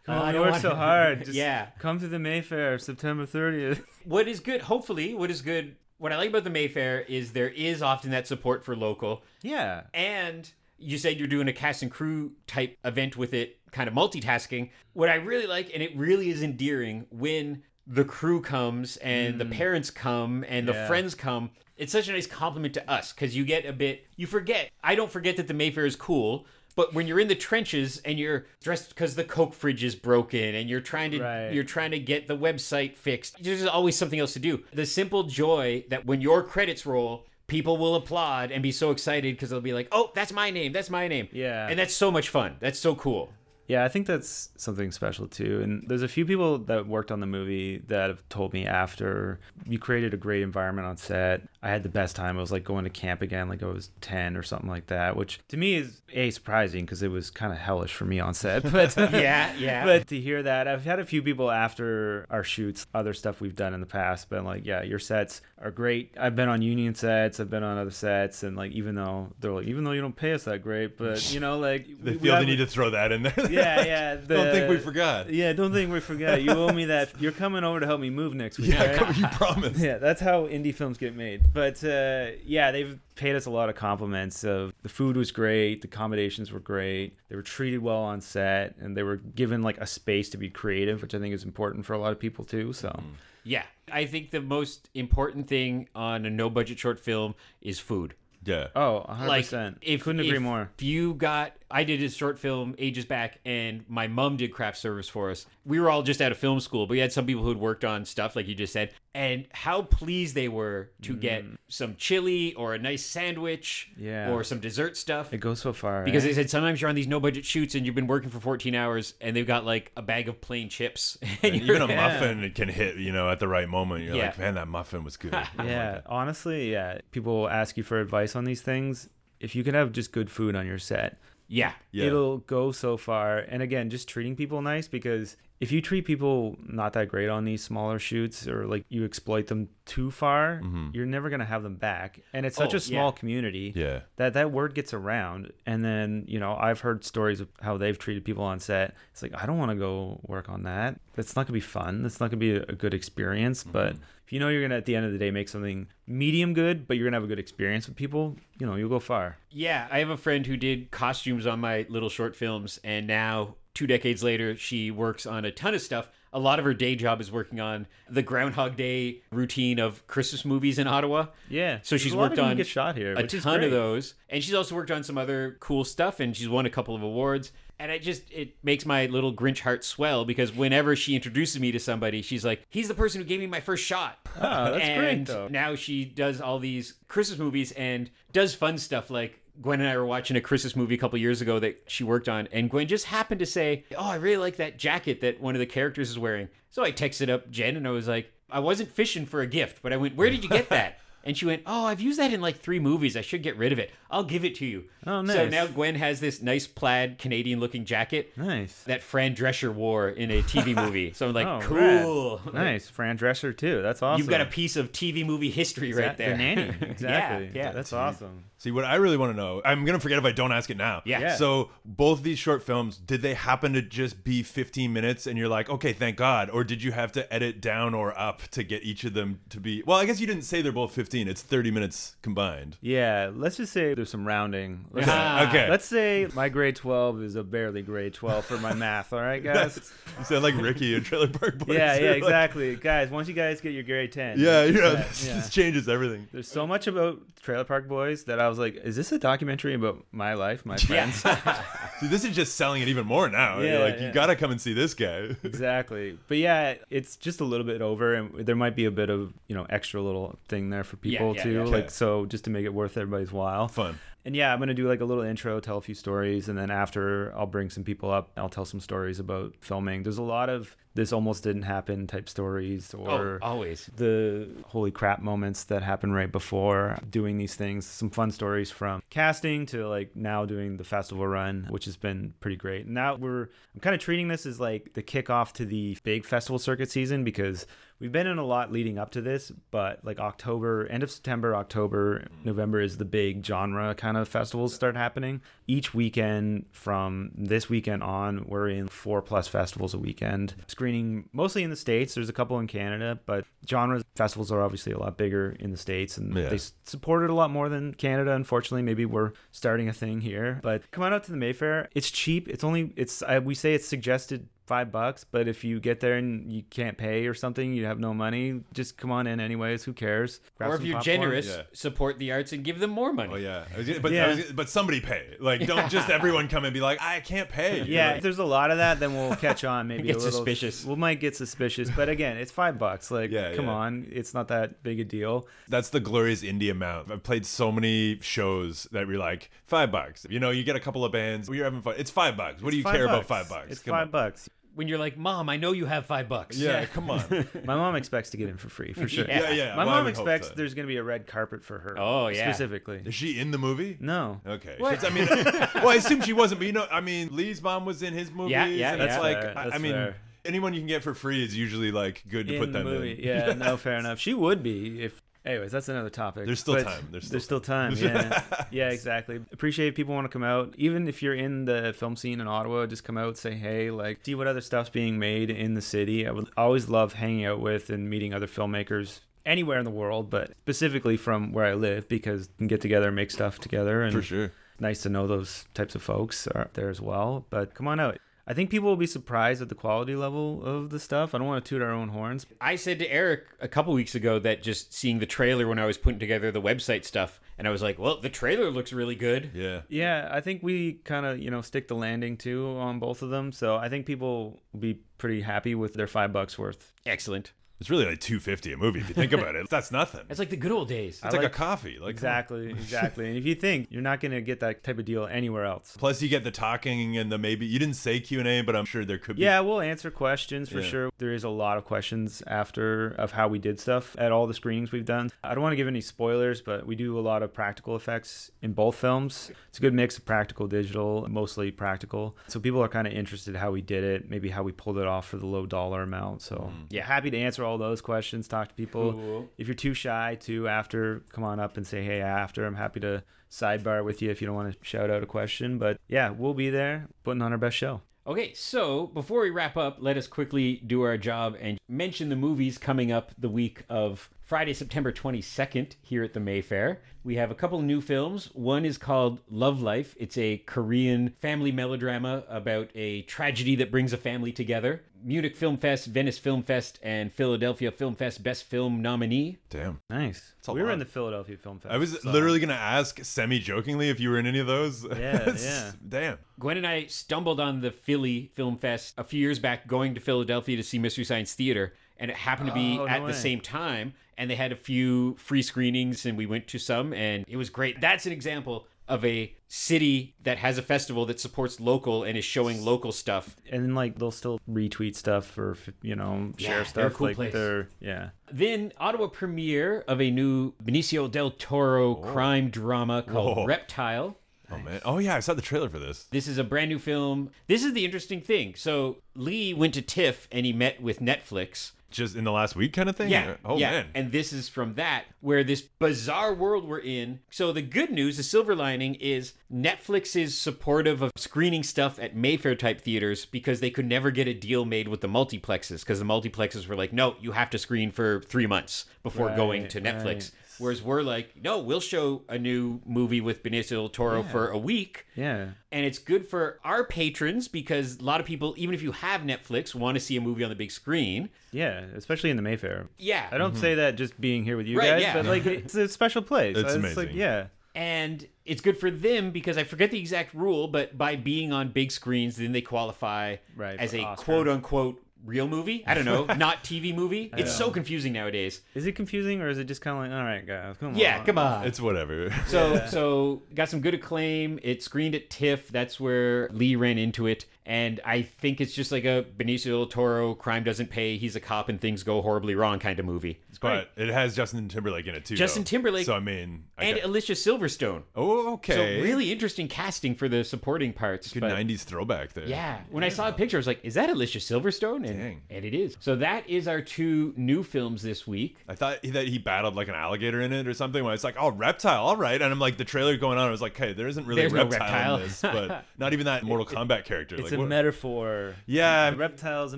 Speaker 2: "Oh,
Speaker 3: on,
Speaker 2: I don't
Speaker 3: work
Speaker 2: want
Speaker 3: so
Speaker 2: to." <laughs>
Speaker 3: hard. Just
Speaker 2: yeah
Speaker 3: Come to the Mayfair, September 30th. <laughs>
Speaker 2: what is good hopefully what is good what i like about the mayfair is there is often that support for local
Speaker 3: Yeah.
Speaker 2: and you said you're doing a cast and crew type event with it kind of multitasking what i really like and it really is endearing when the crew comes and the parents come and the
Speaker 3: Mm.
Speaker 2: Friends come it's such a nice compliment to us because you get a bit you forget i don't forget that the mayfair is cool but when you're in the trenches and you're dressed because the coke fridge is broken and you're trying to
Speaker 3: Right.
Speaker 2: you're trying to get the website fixed there's always something else to do the simple joy that when your credits roll people will applaud and be so excited because they'll be like oh that's my name that's my name
Speaker 3: Yeah.
Speaker 2: and that's so much fun that's so cool
Speaker 3: Yeah, I think that's something special too. And there's a few people that worked on the movie that have told me after you created a great environment on set. I had the best time. It was like going to camp again, like I was 10 or something like that, which to me is a surprising because it was kind of hellish for me on set. <laughs> But <laughs>
Speaker 2: Yeah, yeah.
Speaker 3: But to hear that, I've had a few people after our shoots, other stuff we've done in the past, been like, yeah, your sets are great. I've been on union sets, I've been on other sets, and like even though they're like, even though you don't pay us that great, but <laughs> you know, like
Speaker 1: They
Speaker 3: we- we
Speaker 1: feel they
Speaker 3: have-
Speaker 1: need to throw that in there.
Speaker 3: yeah, yeah.
Speaker 1: Yeah. <laughs>
Speaker 3: Don't
Speaker 1: think we forgot.
Speaker 3: Yeah, don't think we forgot. You owe me that. You're coming over to help me move next week.
Speaker 1: Yeah,
Speaker 3: right?
Speaker 1: you promised.
Speaker 3: Yeah, that's how indie films get made. But uh, yeah, they've paid us a lot of compliments. Of the food was great, the accommodations were great, they were treated well on set, and they were given like a space to be creative, which I think is important for a lot of people too. So
Speaker 1: Mm-hmm.
Speaker 2: Yeah, I think the most important thing on a no budget short film is food.
Speaker 1: Yeah.
Speaker 3: oh, 100
Speaker 2: Like,
Speaker 3: percent.
Speaker 2: if
Speaker 3: Couldn't agree
Speaker 2: if
Speaker 3: more.
Speaker 2: If you got. I did a short film ages back, and my mom did craft service for us. We were all just out of film school, but we had some people who had worked on stuff, like you just said, and how pleased they were to get mm. some chili or a nice sandwich,
Speaker 3: Yeah.
Speaker 2: or some dessert stuff.
Speaker 3: It goes so far
Speaker 2: Because
Speaker 3: right?
Speaker 2: they said sometimes you're on these no budget shoots and you've been working for 14 hours and they've got like a bag of plain chips. <laughs> And
Speaker 1: And
Speaker 2: you're-
Speaker 1: even a muffin can hit, you know, at the right moment. You're
Speaker 2: Yeah.
Speaker 1: like, man, that muffin was good. <laughs>
Speaker 3: yeah, honestly, yeah. People ask you for advice on these things. If you can have just good food on your set,
Speaker 2: yeah.
Speaker 1: Yeah.
Speaker 3: it'll go so far. And again, just treating people nice because if you treat people not that great on these smaller shoots or like you exploit them too far, mm-hmm. you're never gonna have them back. And it's such
Speaker 2: Oh,
Speaker 3: a small
Speaker 2: yeah.
Speaker 3: community
Speaker 1: Yeah.
Speaker 3: that that word gets around. And then you know I've heard stories of how they've treated people on set. It's like I don't want to go work on that. That's not gonna be fun. That's not gonna be a, a good experience. Mm-hmm. But if you know you're gonna at the end of the day make something medium good, but you're gonna have a good experience with people, you know you'll go far.
Speaker 2: Yeah. I have a friend who did costumes on my little short films and now, two decades later, she works on a ton of stuff. A lot of her day job is working on the Groundhog Day routine of Christmas movies in Ottawa.
Speaker 3: Yeah.
Speaker 2: So she's worked on
Speaker 3: get shot here,
Speaker 2: a ton of those, and she's also worked on some other cool stuff, and she's won a couple of awards. And I just it makes my little Grinch heart swell because whenever she introduces me to somebody, she's like, "He's the person who gave me my first shot."
Speaker 3: Oh, that's great, though.
Speaker 2: Now she does all these Christmas movies and does fun stuff like. Gwen and I were watching a Christmas movie a couple years ago that she worked on, and Gwen just happened to say, "Oh, I really like that jacket that one of the characters is wearing." So I texted up Jen and I was like, "I wasn't fishing for a gift, but I went, where did you get that?" <laughs> And she went, "Oh, I've used that in like three movies. I should get rid of it. I'll give it to you."
Speaker 3: Oh,
Speaker 2: So
Speaker 3: nice.
Speaker 2: now Gwen has this nice plaid Canadian-looking jacket
Speaker 3: Nice.
Speaker 2: that Fran Drescher wore in a TV <laughs> movie. So I'm like,
Speaker 3: Oh,
Speaker 2: "Cool,
Speaker 3: rad. <laughs> Nice. Fran Drescher too. That's awesome.
Speaker 2: You've got a piece of TV movie history right
Speaker 3: Exact-
Speaker 2: there."
Speaker 3: The nanny. Exactly.
Speaker 2: yeah,
Speaker 3: That's awesome.
Speaker 1: See, what I really want to know, I'm going to forget if I don't ask it now.
Speaker 2: Yeah.
Speaker 3: Yeah.
Speaker 1: So, both these short films, did they happen to just be 15 minutes and you're like, okay, thank God? Or did you have to edit down or up to get each of them to be. Well, I guess you didn't say they're both 15, it's 30 minutes combined.
Speaker 3: Yeah, let's just say there's some rounding. Let's,
Speaker 2: Ah.
Speaker 1: Okay.
Speaker 3: let's say my grade 12 is a barely grade 12 for my math, all right, guys? <laughs>
Speaker 1: You sound like Ricky in Trailer Park Boys.
Speaker 3: yeah, yeah,
Speaker 1: You're <laughs> like-
Speaker 3: exactly. guys, once you guys get your grade 10.
Speaker 1: yeah, you know,
Speaker 3: yeah, <laughs>
Speaker 1: this,
Speaker 3: yeah.
Speaker 1: this changes everything.
Speaker 3: There's so much about Trailer Park Boys that I was like, is this a documentary about my life, my <laughs> friends? <laughs>
Speaker 1: See, this is just selling it even more now.
Speaker 3: Yeah,
Speaker 1: You're like,
Speaker 3: yeah.
Speaker 1: you got to come and see this guy. <laughs>
Speaker 3: exactly. But yeah, it's just a little bit over, and there might be a bit of you know extra little thing there for people
Speaker 2: yeah,
Speaker 3: too.
Speaker 2: yeah.
Speaker 3: Like so, just to make it worth everybody's while.
Speaker 1: Fun.
Speaker 3: And yeah, I'm gonna do like a little intro, tell a few stories, and then after I'll bring some people up. I'll tell some stories about filming. There's a lot of this almost didn't happen type stories, or
Speaker 2: Oh,
Speaker 3: or
Speaker 2: always.
Speaker 3: the holy crap moments that happen right before doing these things. Some fun stories from casting to like now doing the festival run, which has been pretty great. Now we're I'm kind of treating this as like the kickoff to the big festival circuit season because we've been in a lot leading up to this, but like October, end of September, October, November is the big genre kind of festivals start happening. Each weekend from this weekend on, we're in four plus festivals a weekend, screening mostly in the States. There's a couple in Canada, but genre festivals are obviously a lot bigger in the States and
Speaker 1: Yeah.
Speaker 3: they support it a lot more than Canada. Unfortunately, maybe we're starting a thing here, but come on out to the Mayfair. It's cheap. It's only, it's, I, we say it's suggested five bucks. But if you get there and you can't pay or something, you have no money, just come on in anyways. Who cares? Grab
Speaker 2: or if you're
Speaker 3: popcorn.
Speaker 2: generous,
Speaker 1: Yeah.
Speaker 2: support the arts and give them more money.
Speaker 1: Oh yeah, I was gonna- but
Speaker 3: Yeah.
Speaker 1: was but somebody pay. Like, don't just <laughs> everyone come and be like, I can't pay. You're
Speaker 3: Yeah,
Speaker 1: like,
Speaker 3: if there's a lot of that, then we'll catch on. Maybe
Speaker 2: Get
Speaker 3: a little
Speaker 2: suspicious.
Speaker 3: We might get suspicious, but again, it's five bucks. Like,
Speaker 1: Yeah,
Speaker 3: come
Speaker 1: yeah.
Speaker 3: on, it's not that big a deal.
Speaker 1: That's the glorious indie amount. I've played so many shows that we're like five bucks. You know, you get a couple of bands. You're having fun. It's five bucks. What do you
Speaker 3: Five
Speaker 1: care about five bucks?
Speaker 3: It's
Speaker 1: Come
Speaker 3: five
Speaker 1: on.
Speaker 3: bucks.
Speaker 2: When you're like, Mom, I know you have five bucks.
Speaker 1: Yeah, come on. <laughs>
Speaker 3: My mom expects to get in for free, for <laughs> sure.
Speaker 2: Yeah.
Speaker 1: yeah, yeah.
Speaker 3: My
Speaker 1: well, I
Speaker 3: mom
Speaker 1: would hope
Speaker 3: expects
Speaker 1: so.
Speaker 3: there's going to be a red carpet for her.
Speaker 2: Oh, yeah.
Speaker 3: Specifically.
Speaker 1: Is she in the movie?
Speaker 3: No.
Speaker 1: Okay.
Speaker 2: What?
Speaker 1: 'Cause, I mean, <laughs> well, I assume she wasn't, but you know, I mean, Lee's mom was in his movies.
Speaker 2: Yeah, yeah,
Speaker 1: and it's
Speaker 2: yeah.
Speaker 1: like,
Speaker 3: Fair,
Speaker 1: I,
Speaker 3: that's
Speaker 1: I mean,
Speaker 3: fair.
Speaker 1: anyone you can get for free is usually like good to
Speaker 3: in
Speaker 1: put
Speaker 3: the
Speaker 1: them
Speaker 3: movie.
Speaker 1: in.
Speaker 3: Yeah, no, fair enough. She would be if. Anyways, that's another topic.
Speaker 1: There's still
Speaker 3: But
Speaker 1: time. There's
Speaker 3: There's
Speaker 1: still
Speaker 3: still time. Yeah, <laughs> yeah, exactly. Appreciate people want to come out. Even if you're in the film scene in Ottawa, just come out, say hey, like see what other stuff's being made in the city. I would always love hanging out with and meeting other filmmakers anywhere in the world, but specifically from where I live because we can get together and make stuff together. And
Speaker 1: For sure.
Speaker 3: nice to know those types of folks are there as well. But come on out. I think people will be surprised at the quality level of the stuff. I don't want to toot our own horns.
Speaker 2: I said to Eric a couple weeks ago that just seeing the trailer when I was putting together the website stuff, and I was like, well, the trailer looks really good.
Speaker 1: Yeah.
Speaker 3: Yeah, I think we kind of, you know, stick the landing too on both of them. So I think people will be pretty happy with their five bucks worth.
Speaker 2: Excellent.
Speaker 1: It's really like two fifty a movie if you think about it. <laughs> That's nothing.
Speaker 2: It's like the good old days.
Speaker 1: It's
Speaker 3: I
Speaker 1: like, a coffee. Like.
Speaker 3: Exactly, exactly. and if you think you're not going to get that type of deal anywhere else.
Speaker 1: Plus, you get the talking and the maybe. You didn't say Q and A, but I'm sure there could be.
Speaker 3: Yeah, we'll answer questions for
Speaker 1: Yeah.
Speaker 3: sure. There is a lot of questions after of how we did stuff at all the screenings we've done. I don't want to give any spoilers, but we do a lot of practical effects in both films. It's a good mix of practical, digital, mostly practical. So people are kind of interested how we did it, maybe how we pulled it off for the low dollar amount. So mm. yeah, happy to answer all those questions. Talk to people.
Speaker 2: Cool.
Speaker 3: If you're too shy to after, come on up and say hey after. I'm happy to sidebar with you if you don't want to shout out a question. But yeah, we'll be there putting on our best show.
Speaker 2: Okay, so before we wrap up, let us quickly do our job and mention the movies coming up the week of Friday, September 22nd here at the Mayfair. We have a couple new films. One is called Love Life. It's a Korean family melodrama about a tragedy that brings a family together. Munich Film Fest, Venice Film Fest, and Philadelphia Film Fest Best Film nominee.
Speaker 1: Damn.
Speaker 3: Nice.
Speaker 1: a
Speaker 3: we were in the Philadelphia Film Fest.
Speaker 1: I was
Speaker 3: so-
Speaker 1: literally gonna ask semi jokingly if you were in any of those.
Speaker 3: Yeah, <laughs> yeah.
Speaker 1: Damn.
Speaker 2: Gwen and I stumbled on the Philly Film Fest a few years back going to Philadelphia to see Mystery Science Theater, and it happened to be
Speaker 3: Oh, no
Speaker 2: at
Speaker 3: way.
Speaker 2: the same time. And they had a few free screenings, and we went to some, and it was great. That's an example of a city that has a festival that supports local and is showing local stuff.
Speaker 3: and then like they'll still retweet stuff or you know
Speaker 2: Yeah,
Speaker 3: share
Speaker 2: they're a
Speaker 3: stuff
Speaker 2: cool
Speaker 3: like
Speaker 2: place.
Speaker 3: they're yeah.
Speaker 2: Then Ottawa premiere of a new Benicio del Toro oh. crime drama called
Speaker 1: Whoa.
Speaker 2: Reptile.
Speaker 1: Oh man. Oh yeah, I saw the trailer for this.
Speaker 2: This is a brand new film. This is the interesting thing. So Lee went to TIFF and he met with Netflix.
Speaker 1: Just in the last week, kind of thing.
Speaker 2: Yeah.
Speaker 1: Oh
Speaker 2: yeah.
Speaker 1: man.
Speaker 2: And this is from that, where this bizarre world we're in. So the good news, the silver lining, is Netflix is supportive of screening stuff at Mayfair type theaters because they could never get a deal made with the multiplexes because the multiplexes were like, no, you have to screen for three months before going to Netflix.
Speaker 3: right.
Speaker 2: Whereas we're like, no, we'll show a new movie with Benicio del Toro for a week
Speaker 3: Yeah.
Speaker 2: and it's good for our patrons because a lot of people even if you have netflix want to see a movie on the big screen
Speaker 3: Yeah, especially in the Mayfair.
Speaker 2: yeah
Speaker 3: I don't mm-hmm. say that just being here with you
Speaker 2: Right,
Speaker 3: guys,
Speaker 2: yeah.
Speaker 3: but like <laughs> it's a special place.
Speaker 1: It's
Speaker 3: like
Speaker 1: amazing.
Speaker 3: yeah.
Speaker 2: and it's good for them because i forget the exact rule but by being on big screens then they qualify
Speaker 3: Right,
Speaker 2: as a
Speaker 3: Oscar.
Speaker 2: quote unquote real movie i don't know <laughs> not tv movie it's so confusing nowadays
Speaker 3: Is it confusing or is it just kind of like, all right, guys, come
Speaker 2: yeah
Speaker 3: on.
Speaker 2: come on
Speaker 1: it's whatever.
Speaker 2: So so got some good acclaim. It screened at TIFF. That's where Lee ran into it. And I think it's just like a Benicio del Toro crime doesn't pay. He's a cop and things go horribly wrong kind of movie.
Speaker 1: but it has Justin Timberlake in it too.
Speaker 2: Justin
Speaker 1: though.
Speaker 2: Timberlake
Speaker 1: So I mean, I
Speaker 2: And
Speaker 1: got-
Speaker 2: Alicia Silverstone.
Speaker 1: oh okay.
Speaker 2: So really interesting casting for the supporting parts.
Speaker 1: good
Speaker 2: but-
Speaker 1: '90s throwback there.
Speaker 2: yeah. When I saw a picture, I was like, "Is that Alicia Silverstone?" And,
Speaker 1: Dang.
Speaker 2: and it is. So that is our two new films this week.
Speaker 1: I thought that he battled like an alligator in it or something. When it's like, oh, reptile, all right. And I'm like, the trailer going on, I was like, "Hey, there isn't really
Speaker 2: There's
Speaker 1: a
Speaker 2: no
Speaker 1: reptile,
Speaker 2: reptile.
Speaker 1: in this, but <laughs> not even that Mortal Kombat character.
Speaker 3: It's
Speaker 1: like,
Speaker 3: a metaphor.
Speaker 1: Yeah.
Speaker 3: The reptile's a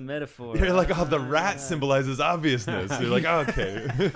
Speaker 3: metaphor.
Speaker 1: You're like, oh, the <laughs> rat symbolizes obviousness. You're like, <laughs> okay, <laughs>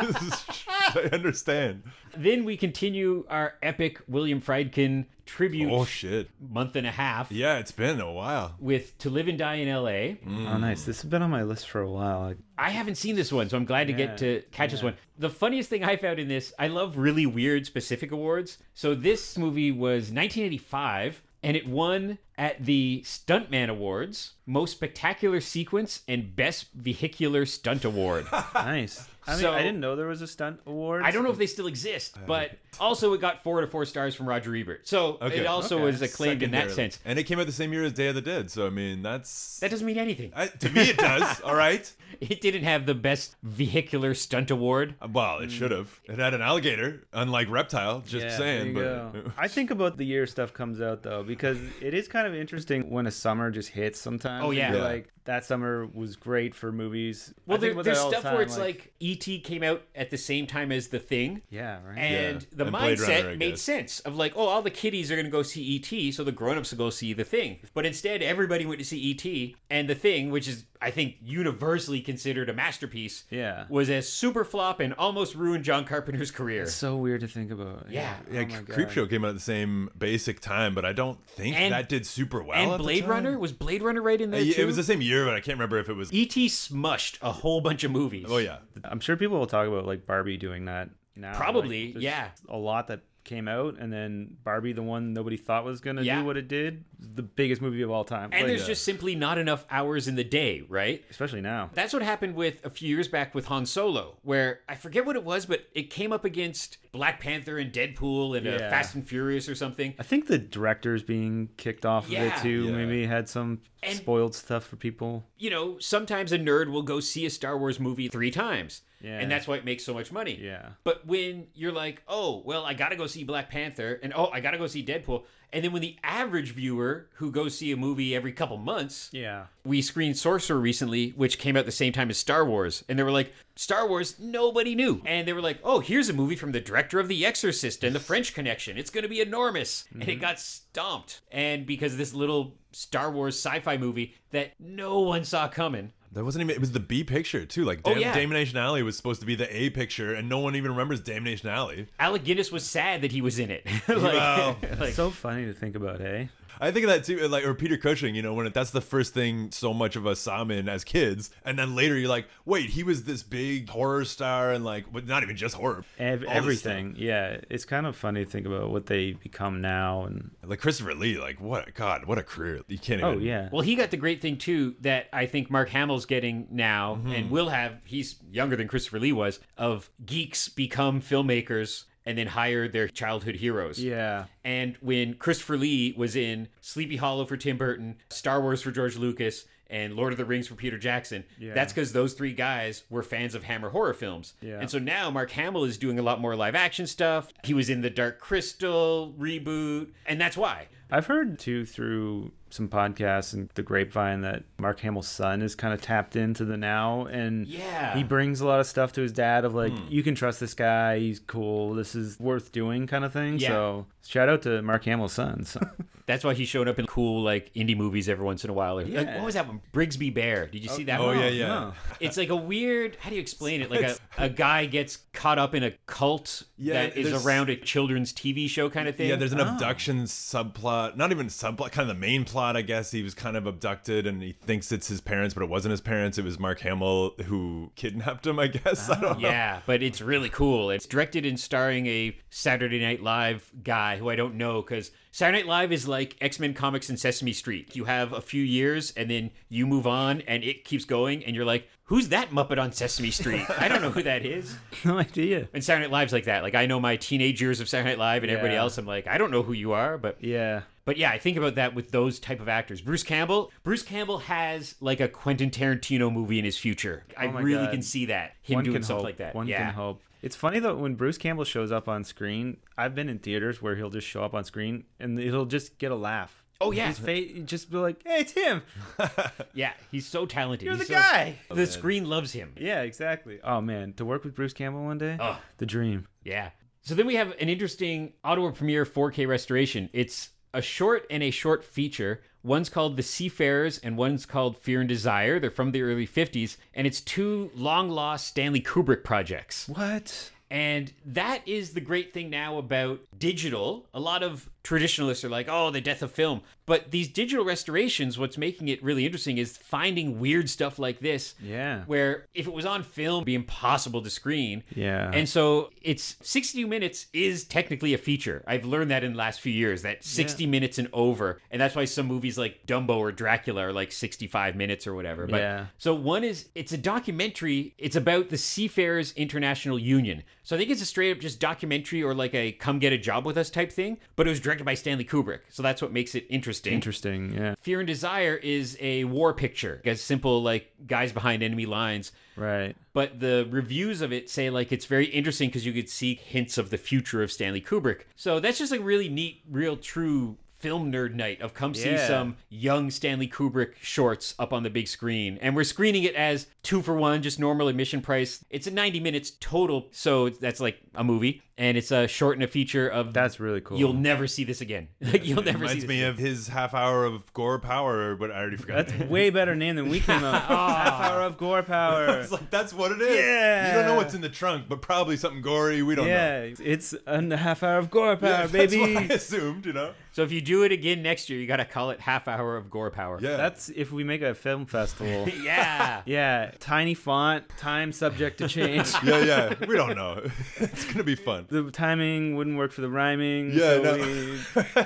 Speaker 1: I understand.
Speaker 2: Then we continue our epic William Friedkin tribute
Speaker 1: Oh shit.
Speaker 2: month and a half
Speaker 1: Yeah, it's been a while.
Speaker 2: with To Live and Die in L.A.
Speaker 3: Oh, nice. This has been on my list for a while. Like,
Speaker 2: I haven't seen this one, so I'm glad to
Speaker 3: Yeah,
Speaker 2: get to catch this one. The funniest thing I found in this, I love really weird specific awards. So this movie was 1985, and it won at the Stuntman Awards, Most Spectacular Sequence and Best Vehicular Stunt Award. <laughs>
Speaker 3: nice. I mean,
Speaker 2: So-
Speaker 3: I didn't know there was a stunt award.
Speaker 2: I don't know if they still exist, uh, but also it got four to four stars from Roger Ebert. So
Speaker 1: Okay.
Speaker 2: it also
Speaker 3: Okay.
Speaker 2: was acclaimed in that sense.
Speaker 1: And it came out the same year as Day of the Dead, so I mean that's
Speaker 2: That doesn't mean anything.
Speaker 1: I, to me it does. <laughs> all right.
Speaker 2: It didn't have the best vehicular stunt award.
Speaker 1: Uh, well, it hmm. should have. It had an alligator, unlike reptile. Just
Speaker 3: Yeah,
Speaker 1: saying,
Speaker 3: there
Speaker 1: but
Speaker 3: go. <laughs> I think about the year stuff comes out though, because it is kind of interesting when a summer just hits sometimes.
Speaker 2: Oh, yeah.
Speaker 1: Yeah.
Speaker 3: Like that summer was great for movies.
Speaker 2: Well, there, there's
Speaker 3: that all the
Speaker 2: stuff where it's like, E.T. came out at the same time as The Thing.
Speaker 3: yeah, right.
Speaker 2: And
Speaker 1: Yeah.
Speaker 2: the
Speaker 1: And
Speaker 2: mindset
Speaker 1: Runner,
Speaker 2: made sense of like, oh, all the kiddies are going to go see E.T., so the grown-ups will go see The Thing. But instead, everybody went to see E.T., and The Thing, which is, I think, universally considered a masterpiece,
Speaker 3: Yeah.
Speaker 2: was a super flop and almost ruined John Carpenter's career.
Speaker 3: It's so weird to think about.
Speaker 2: Yeah.
Speaker 1: yeah,
Speaker 3: Oh.
Speaker 1: Creepshow came out at the same basic time, but I don't think
Speaker 2: And-
Speaker 1: that did super well.
Speaker 2: and
Speaker 1: at the
Speaker 2: Blade
Speaker 1: time.
Speaker 2: Runner was Blade Runner right in there
Speaker 1: Uh,
Speaker 2: too.
Speaker 1: It was the same year, but I can't remember if it was.
Speaker 2: E.T. smushed a whole bunch of movies.
Speaker 1: Oh yeah,
Speaker 3: I'm sure people will talk about like Barbie doing that now.
Speaker 2: Probably,
Speaker 3: Like,
Speaker 2: yeah.
Speaker 3: A lot that came out, and then Barbie, the one nobody thought was gonna
Speaker 2: Yeah.
Speaker 3: do what it did, the biggest movie of all time.
Speaker 2: And
Speaker 3: Like,
Speaker 2: there's
Speaker 1: yeah.
Speaker 2: just simply not enough hours in the day, right?
Speaker 3: especially now.
Speaker 2: That's what happened with a few years back with Han Solo, where I forget what it was, but it came up against Black Panther and Deadpool and uh,
Speaker 3: Yeah.
Speaker 2: Fast and Furious or something.
Speaker 3: I think the director's being kicked off of it too.
Speaker 1: Yeah.
Speaker 3: Maybe had some
Speaker 2: And-
Speaker 3: spoiled stuff for people.
Speaker 2: You know, sometimes a nerd will go see a Star Wars movie three times.
Speaker 3: Yeah.
Speaker 2: And that's why it makes so much money.
Speaker 3: Yeah.
Speaker 2: But when you're like, oh, well, I got to go see Black Panther, and oh, I got to go see Deadpool. And then when the average viewer who goes see a movie every couple months,
Speaker 3: Yeah.
Speaker 2: we screened Sorcerer recently, which came out the same time as Star Wars, and they were like, Star Wars, nobody knew. And they were like, oh, here's a movie from the director of The Exorcist and The French Connection. It's going to be enormous. And
Speaker 1: Mm-hmm.
Speaker 2: it got stomped. And because of this little Star Wars sci fi movie that no one saw coming.
Speaker 1: That wasn't even. It was the B picture too. Like
Speaker 2: Oh, yeah.
Speaker 1: Damnation Alley was supposed to be the A picture, and no one even remembers Damnation Alley.
Speaker 2: Alec Guinness was sad that he was in it. <laughs> like,
Speaker 1: Wow. <laughs>
Speaker 2: like,
Speaker 3: so funny to think about, hey?
Speaker 1: I think of that too, like or Peter Cushing. You know, when it, that's the first thing so much of us saw him in as kids, and then later you're like, wait, he was this big horror star, and like, but not even just horror,
Speaker 3: Ev- everything. Yeah. It's kind of funny to think about what they become now. And.
Speaker 1: Like Christopher Lee, like what? God, what a career! You can't even.
Speaker 3: oh yeah.
Speaker 2: Well, he got the great thing too that I think Mark Hamill's getting now
Speaker 1: Mm-hmm.
Speaker 2: and will have. He's younger than Christopher Lee was. Of geeks become filmmakers and then hire their childhood heroes.
Speaker 3: Yeah.
Speaker 2: And when Christopher Lee was in Sleepy Hollow for Tim Burton, Star Wars for George Lucas, and Lord of the Rings for Peter Jackson,
Speaker 3: Yeah.
Speaker 2: that's because those three guys were fans of Hammer horror films.
Speaker 3: Yeah.
Speaker 2: And so now Mark Hamill is doing a lot more live action stuff. He was in the Dark Crystal reboot, and that's why.
Speaker 3: I've heard too through some podcasts and the grapevine that Mark Hamill's son is kind of tapped into the now and
Speaker 2: Yeah.
Speaker 3: he brings a lot of stuff to his dad of like hmm. you can trust this guy he's cool this is worth doing kind of thing
Speaker 2: Yeah.
Speaker 3: so shout out to Mark Hamill's son so. <laughs>
Speaker 2: That's why he showed up in cool like indie movies every once in a while. Or, like,
Speaker 3: Yeah.
Speaker 2: what was that one? Brigsby Bear. Did you see that
Speaker 1: Oh
Speaker 2: one?
Speaker 1: yeah, yeah.
Speaker 3: no. <laughs>
Speaker 2: It's like a weird. How do you explain it? Like a, a guy gets caught up in a cult
Speaker 1: Yeah,
Speaker 2: that is around a children's TV show kind of thing.
Speaker 1: Yeah, there's
Speaker 3: Oh.
Speaker 1: an abduction subplot. Not even subplot, kind of the main plot, I guess. He was kind of abducted and he thinks it's his parents, but it wasn't his parents. It was Mark Hamill who kidnapped him, I guess. <laughs> I don't know.
Speaker 2: Yeah, but it's really cool. It's directed and starring a Saturday Night Live guy who I don't know because Saturday Night Live is like X Men comics and Sesame Street. You have a few years and then you move on and it keeps going, and you're like, who's that Muppet on Sesame Street? <laughs> I don't know who that is.
Speaker 3: no idea
Speaker 2: And Saturday Night Live's like that. Like I know my teenage years of Saturday Night Live, and everybody else, I'm like, I don't know who you are, but
Speaker 3: yeah
Speaker 2: but yeah, I think about that with those type of actors. Bruce Campbell, Bruce Campbell has like a Quentin Tarantino movie in his future. Oh I
Speaker 3: Oh my
Speaker 2: really
Speaker 3: God.
Speaker 2: can see that him
Speaker 3: one
Speaker 2: doing
Speaker 3: can
Speaker 2: stuff
Speaker 3: hope.
Speaker 2: like that.
Speaker 3: One
Speaker 2: yeah.
Speaker 3: can hope. It's funny though when Bruce Campbell shows up on screen. I've been in theaters where he'll just show up on screen and it'll just get a laugh.
Speaker 2: Oh, yeah.
Speaker 3: his face just be like, "Hey, it's him. <laughs>
Speaker 2: Yeah, he's so talented.
Speaker 3: You're
Speaker 2: He's
Speaker 3: the
Speaker 2: so-
Speaker 3: guy."
Speaker 2: The oh, screen loves him.
Speaker 3: Yeah, exactly. Oh man, to work with Bruce Campbell one day,
Speaker 2: Oh.
Speaker 3: the dream.
Speaker 2: Yeah. So then we have an interesting Ottawa premiere 4K restoration. It's a short and a short feature. One's called The Seafarers and one's called Fear and Desire. They're from the early 50s, and it's two long lost Stanley Kubrick projects.
Speaker 3: What?
Speaker 2: And that is the great thing now about digital. A lot of traditionalists are like, oh, the death of film. But these digital restorations, what's making it really interesting is finding weird stuff like this.
Speaker 3: Yeah.
Speaker 2: Where if it was on film, it'd be impossible to screen.
Speaker 3: Yeah.
Speaker 2: And so it's 60 minutes is technically a feature. I've learned that in the last few years, that 60 minutes and over. And that's why some movies like Dumbo or Dracula are like 65 minutes or whatever. But
Speaker 3: Yeah.
Speaker 2: so one is it's a documentary. It's about the Seafarers International Union. So I think it's a straight up just documentary or like a come get a job with us type thing. But it was directed by Stanley Kubrick. So that's what makes it interesting.
Speaker 3: Interesting. Yeah.
Speaker 2: Fear and Desire is a war picture, as simple like guys behind enemy lines.
Speaker 3: Right.
Speaker 2: But the reviews of it say like it's very interesting because you could see hints of the future of Stanley Kubrick. So that's just a really neat, real, true film nerd night of come see
Speaker 3: Yeah.
Speaker 2: some young Stanley Kubrick shorts up on the big screen. And we're screening it as two for one, just normal admission price. It's a 90 minutes total, so that's like a movie. And it's a short and a feature of
Speaker 3: That's really cool.
Speaker 2: You'll never see this again. <laughs> Like you'll never see
Speaker 1: Reminds me
Speaker 2: again.
Speaker 1: of his half hour of gore power, but I already forgot.
Speaker 3: That's way better name than we came up. <laughs> Half hour of gore power. <laughs>
Speaker 1: it's like that's what it is.
Speaker 3: Yeah.
Speaker 1: You don't know what's in the trunk, but probably something gory. We don't
Speaker 3: yeah,
Speaker 1: know.
Speaker 3: it's a half hour of gore power,
Speaker 1: Yeah,
Speaker 3: baby.
Speaker 1: That's what I assumed, you know.
Speaker 2: So if you do it again next year, you got to call it half hour of gore power.
Speaker 1: Yeah.
Speaker 3: That's if we make a film festival. <laughs>
Speaker 2: yeah. <laughs>
Speaker 3: yeah, tiny font, time subject to change. <laughs>
Speaker 1: yeah, yeah. We don't know. it's gonna be fun.
Speaker 3: the timing wouldn't work for the rhyming.
Speaker 1: Yeah,
Speaker 3: so
Speaker 1: no.
Speaker 3: we-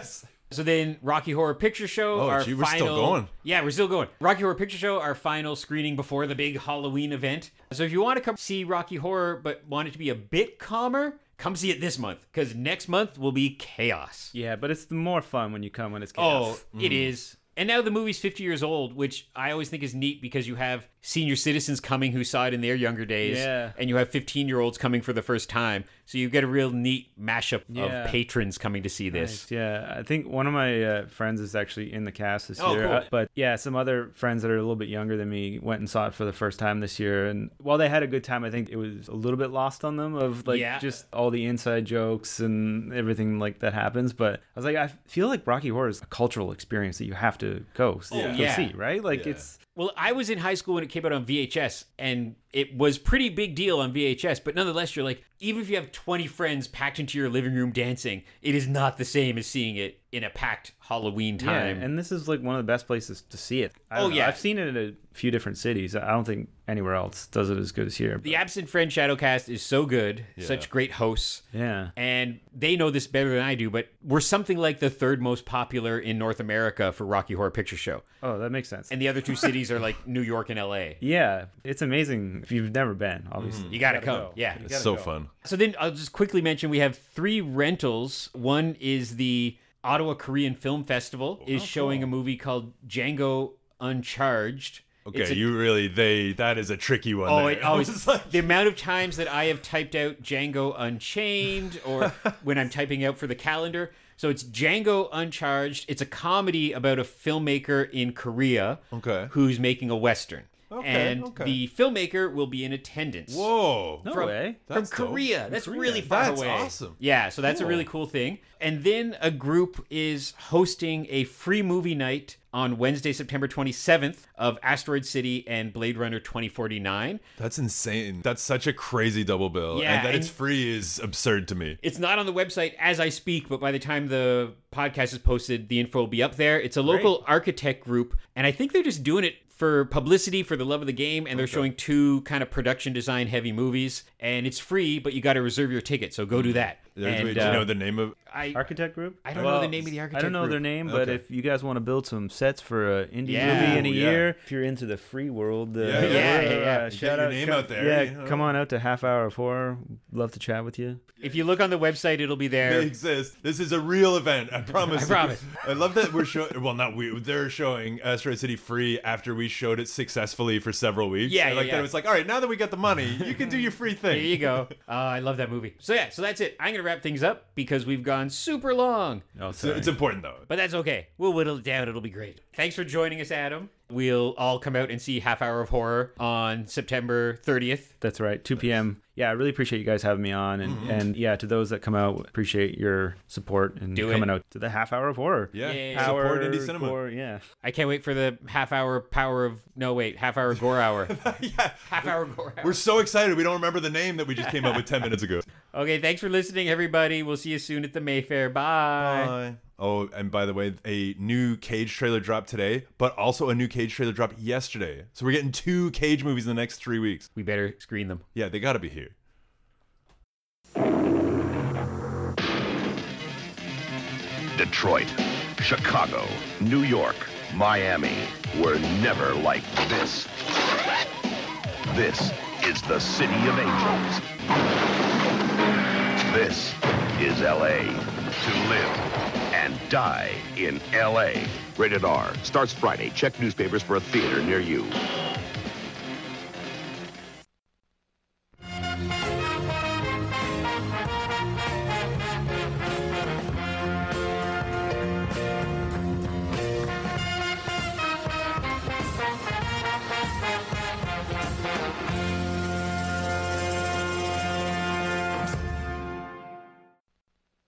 Speaker 2: So then, Rocky Horror Picture Show.
Speaker 1: Oh,
Speaker 2: our
Speaker 1: gee, we're
Speaker 2: final,
Speaker 1: still going.
Speaker 2: Yeah, we're still going. Rocky Horror Picture Show, our final screening before the big Halloween event. So if you want to come see Rocky Horror, but want it to be a bit calmer, come see it this month because next month will be chaos.
Speaker 3: yeah, but it's more fun when you come when it's chaos.
Speaker 2: Oh,
Speaker 3: chaos.
Speaker 2: it is. And now the movie's 50 years old, which I always think is neat because you have senior citizens coming who saw it in their younger days,
Speaker 3: Yeah.
Speaker 2: and you have 15 year olds coming for the first time. So you get a real neat mashup
Speaker 3: Yeah.
Speaker 2: of patrons coming to see this.
Speaker 3: Nice, Yeah, I think one of my uh, friends is actually in the cast this
Speaker 2: Oh,
Speaker 3: year.
Speaker 2: cool.
Speaker 3: Uh, but yeah, some other friends that are a little bit younger than me went and saw it for the first time this year. And while they had a good time, I think it was a little bit lost on them of like
Speaker 2: Yeah.
Speaker 3: just all the inside jokes and everything like that happens. But I was like, I feel like Rocky Horror is a cultural experience that you have to go,
Speaker 2: Oh,
Speaker 3: go
Speaker 2: yeah.
Speaker 3: see, right? Like
Speaker 1: Yeah.
Speaker 3: it's
Speaker 2: Well, I was in high school when it came out on VHS, and it was pretty big deal on VHS. But nonetheless, you're like, even if you have 20 friends packed into your living room dancing, it is not the same as seeing it in a packed Halloween time.
Speaker 3: Yeah, and this is like one of the best places to see it. I
Speaker 2: Oh, yeah.
Speaker 3: I've seen it in a few different cities. I don't think anywhere else does it as good as here.
Speaker 2: the Absent Friend Shadowcast is so good, yeah. such great hosts.
Speaker 3: yeah.
Speaker 2: And they know this better than I do, but we're something like the third most popular in North America for Rocky Horror Picture Show.
Speaker 3: Oh, that makes sense.
Speaker 2: And the other two cities are like New York and LA.
Speaker 3: Yeah, it's amazing if you've never been. Obviously, mm-hmm.
Speaker 2: You gotta,
Speaker 3: gotta
Speaker 2: come.
Speaker 3: go.
Speaker 2: Yeah.
Speaker 3: You
Speaker 1: so
Speaker 3: go.
Speaker 1: fun.
Speaker 2: So then I'll just quickly mention we have three rentals. One is the Ottawa Korean Film Festival oh, is showing a movie called Django Uncharged.
Speaker 1: Okay,
Speaker 2: a-
Speaker 1: you really they that is a tricky one.
Speaker 2: Oh,
Speaker 1: there.
Speaker 2: it <laughs> always
Speaker 1: It's like-
Speaker 2: the amount of times that I have typed out Django Unchained or <laughs> when I'm typing out for the calendar. So it's Django Uncharged. It's a comedy about a filmmaker in Korea
Speaker 1: Okay.
Speaker 2: who's making a western.
Speaker 1: Okay,
Speaker 2: and
Speaker 1: okay.
Speaker 2: the filmmaker will be in attendance.
Speaker 1: Whoa.
Speaker 3: No
Speaker 2: From-
Speaker 3: way.
Speaker 2: from
Speaker 1: That's dope.
Speaker 2: Korea.
Speaker 1: From
Speaker 2: That's
Speaker 1: Korea.
Speaker 2: really far
Speaker 1: That's
Speaker 2: away.
Speaker 1: awesome.
Speaker 2: Yeah, so that's a really cool thing. And then a group is hosting a free movie night on Wednesday, September 27th of Asteroid City and Blade Runner 2049.
Speaker 1: That's insane. That's such a crazy double bill.
Speaker 2: Yeah,
Speaker 1: and that it's free is absurd to me.
Speaker 2: It's not on the website as I speak, but by the time the podcast is posted, the info will be up there. It's a local architect group, and I think they're just doing it for publicity, for the love of the game, and they're showing two kind of production design heavy movies, and it's free, but you got to reserve your ticket, so go do mm. that.
Speaker 1: There's-
Speaker 2: And,
Speaker 1: wait, do you
Speaker 2: uh,
Speaker 1: know the name of
Speaker 2: I,
Speaker 3: Architect group?
Speaker 2: I don't know the name of the architect.
Speaker 3: I don't know
Speaker 2: group.
Speaker 3: their name, but
Speaker 1: Okay.
Speaker 3: if you guys want to build some sets for an indie
Speaker 2: Yeah.
Speaker 3: movie in a
Speaker 1: Ooh, yeah.
Speaker 3: year, if you're into the free world, uh,
Speaker 1: Yeah,
Speaker 2: yeah, yeah, yeah.
Speaker 3: uh,
Speaker 1: Get
Speaker 3: shout
Speaker 1: your
Speaker 3: out,
Speaker 1: name
Speaker 3: come-
Speaker 1: out there,
Speaker 3: Yeah,
Speaker 1: you know.
Speaker 3: come on out to Half Hour of Horror. Love to chat with you.
Speaker 2: If you look on the website, it'll be
Speaker 1: they
Speaker 2: there.
Speaker 1: exist. This is a real event. I promise.
Speaker 2: I promise.
Speaker 1: I love that we're showing. Well, not we. They're showing Asteroid City free after we showed it successfully for several weeks.
Speaker 2: Yeah,
Speaker 1: I
Speaker 2: yeah,
Speaker 1: like
Speaker 2: yeah.
Speaker 1: that. It's like, all right, now that we got the money, you can do your free thing.
Speaker 2: There you go. Uh, I love that movie. So yeah, so that's it. I'm gonna wrap things up because we've gone super long,
Speaker 3: Oh,
Speaker 1: So it's important though.
Speaker 2: but that's okay. We'll whittle it down. It'll be great. Thanks for joining us, Adam. We'll all come out and see Half Hour of Horror on September 30th.
Speaker 3: That's right, 2 p.m. Yeah, I really appreciate you guys having me on, and
Speaker 1: Mm-hmm.
Speaker 3: and yeah, to those that come out, appreciate your support and
Speaker 2: Do it.
Speaker 3: coming out to the half hour of horror.
Speaker 1: Yeah,
Speaker 2: Yay.
Speaker 1: support indie cinema.
Speaker 3: gore, yeah.
Speaker 2: I can't wait for the half hour power of no wait, half hour gore hour. <laughs>
Speaker 1: yeah,
Speaker 2: half hour gore hour.
Speaker 1: we're so excited. We don't remember the name that we just came up with ten minutes ago. <laughs>
Speaker 2: Okay, thanks for listening, everybody. We'll see you soon at the Mayfair. Bye.
Speaker 1: Bye. Oh, and by the way, a new Cage trailer dropped today, but also a new Cage trailer dropped yesterday. So we're getting two Cage movies in the next three weeks.
Speaker 2: We better screen them.
Speaker 1: Yeah, they got to be here.
Speaker 4: Detroit, Chicago, New York, Miami were never like this. This is the City of Angels. This is LA. To live and die in LA. Rated R. Starts Friday. Check newspapers for a theater near you.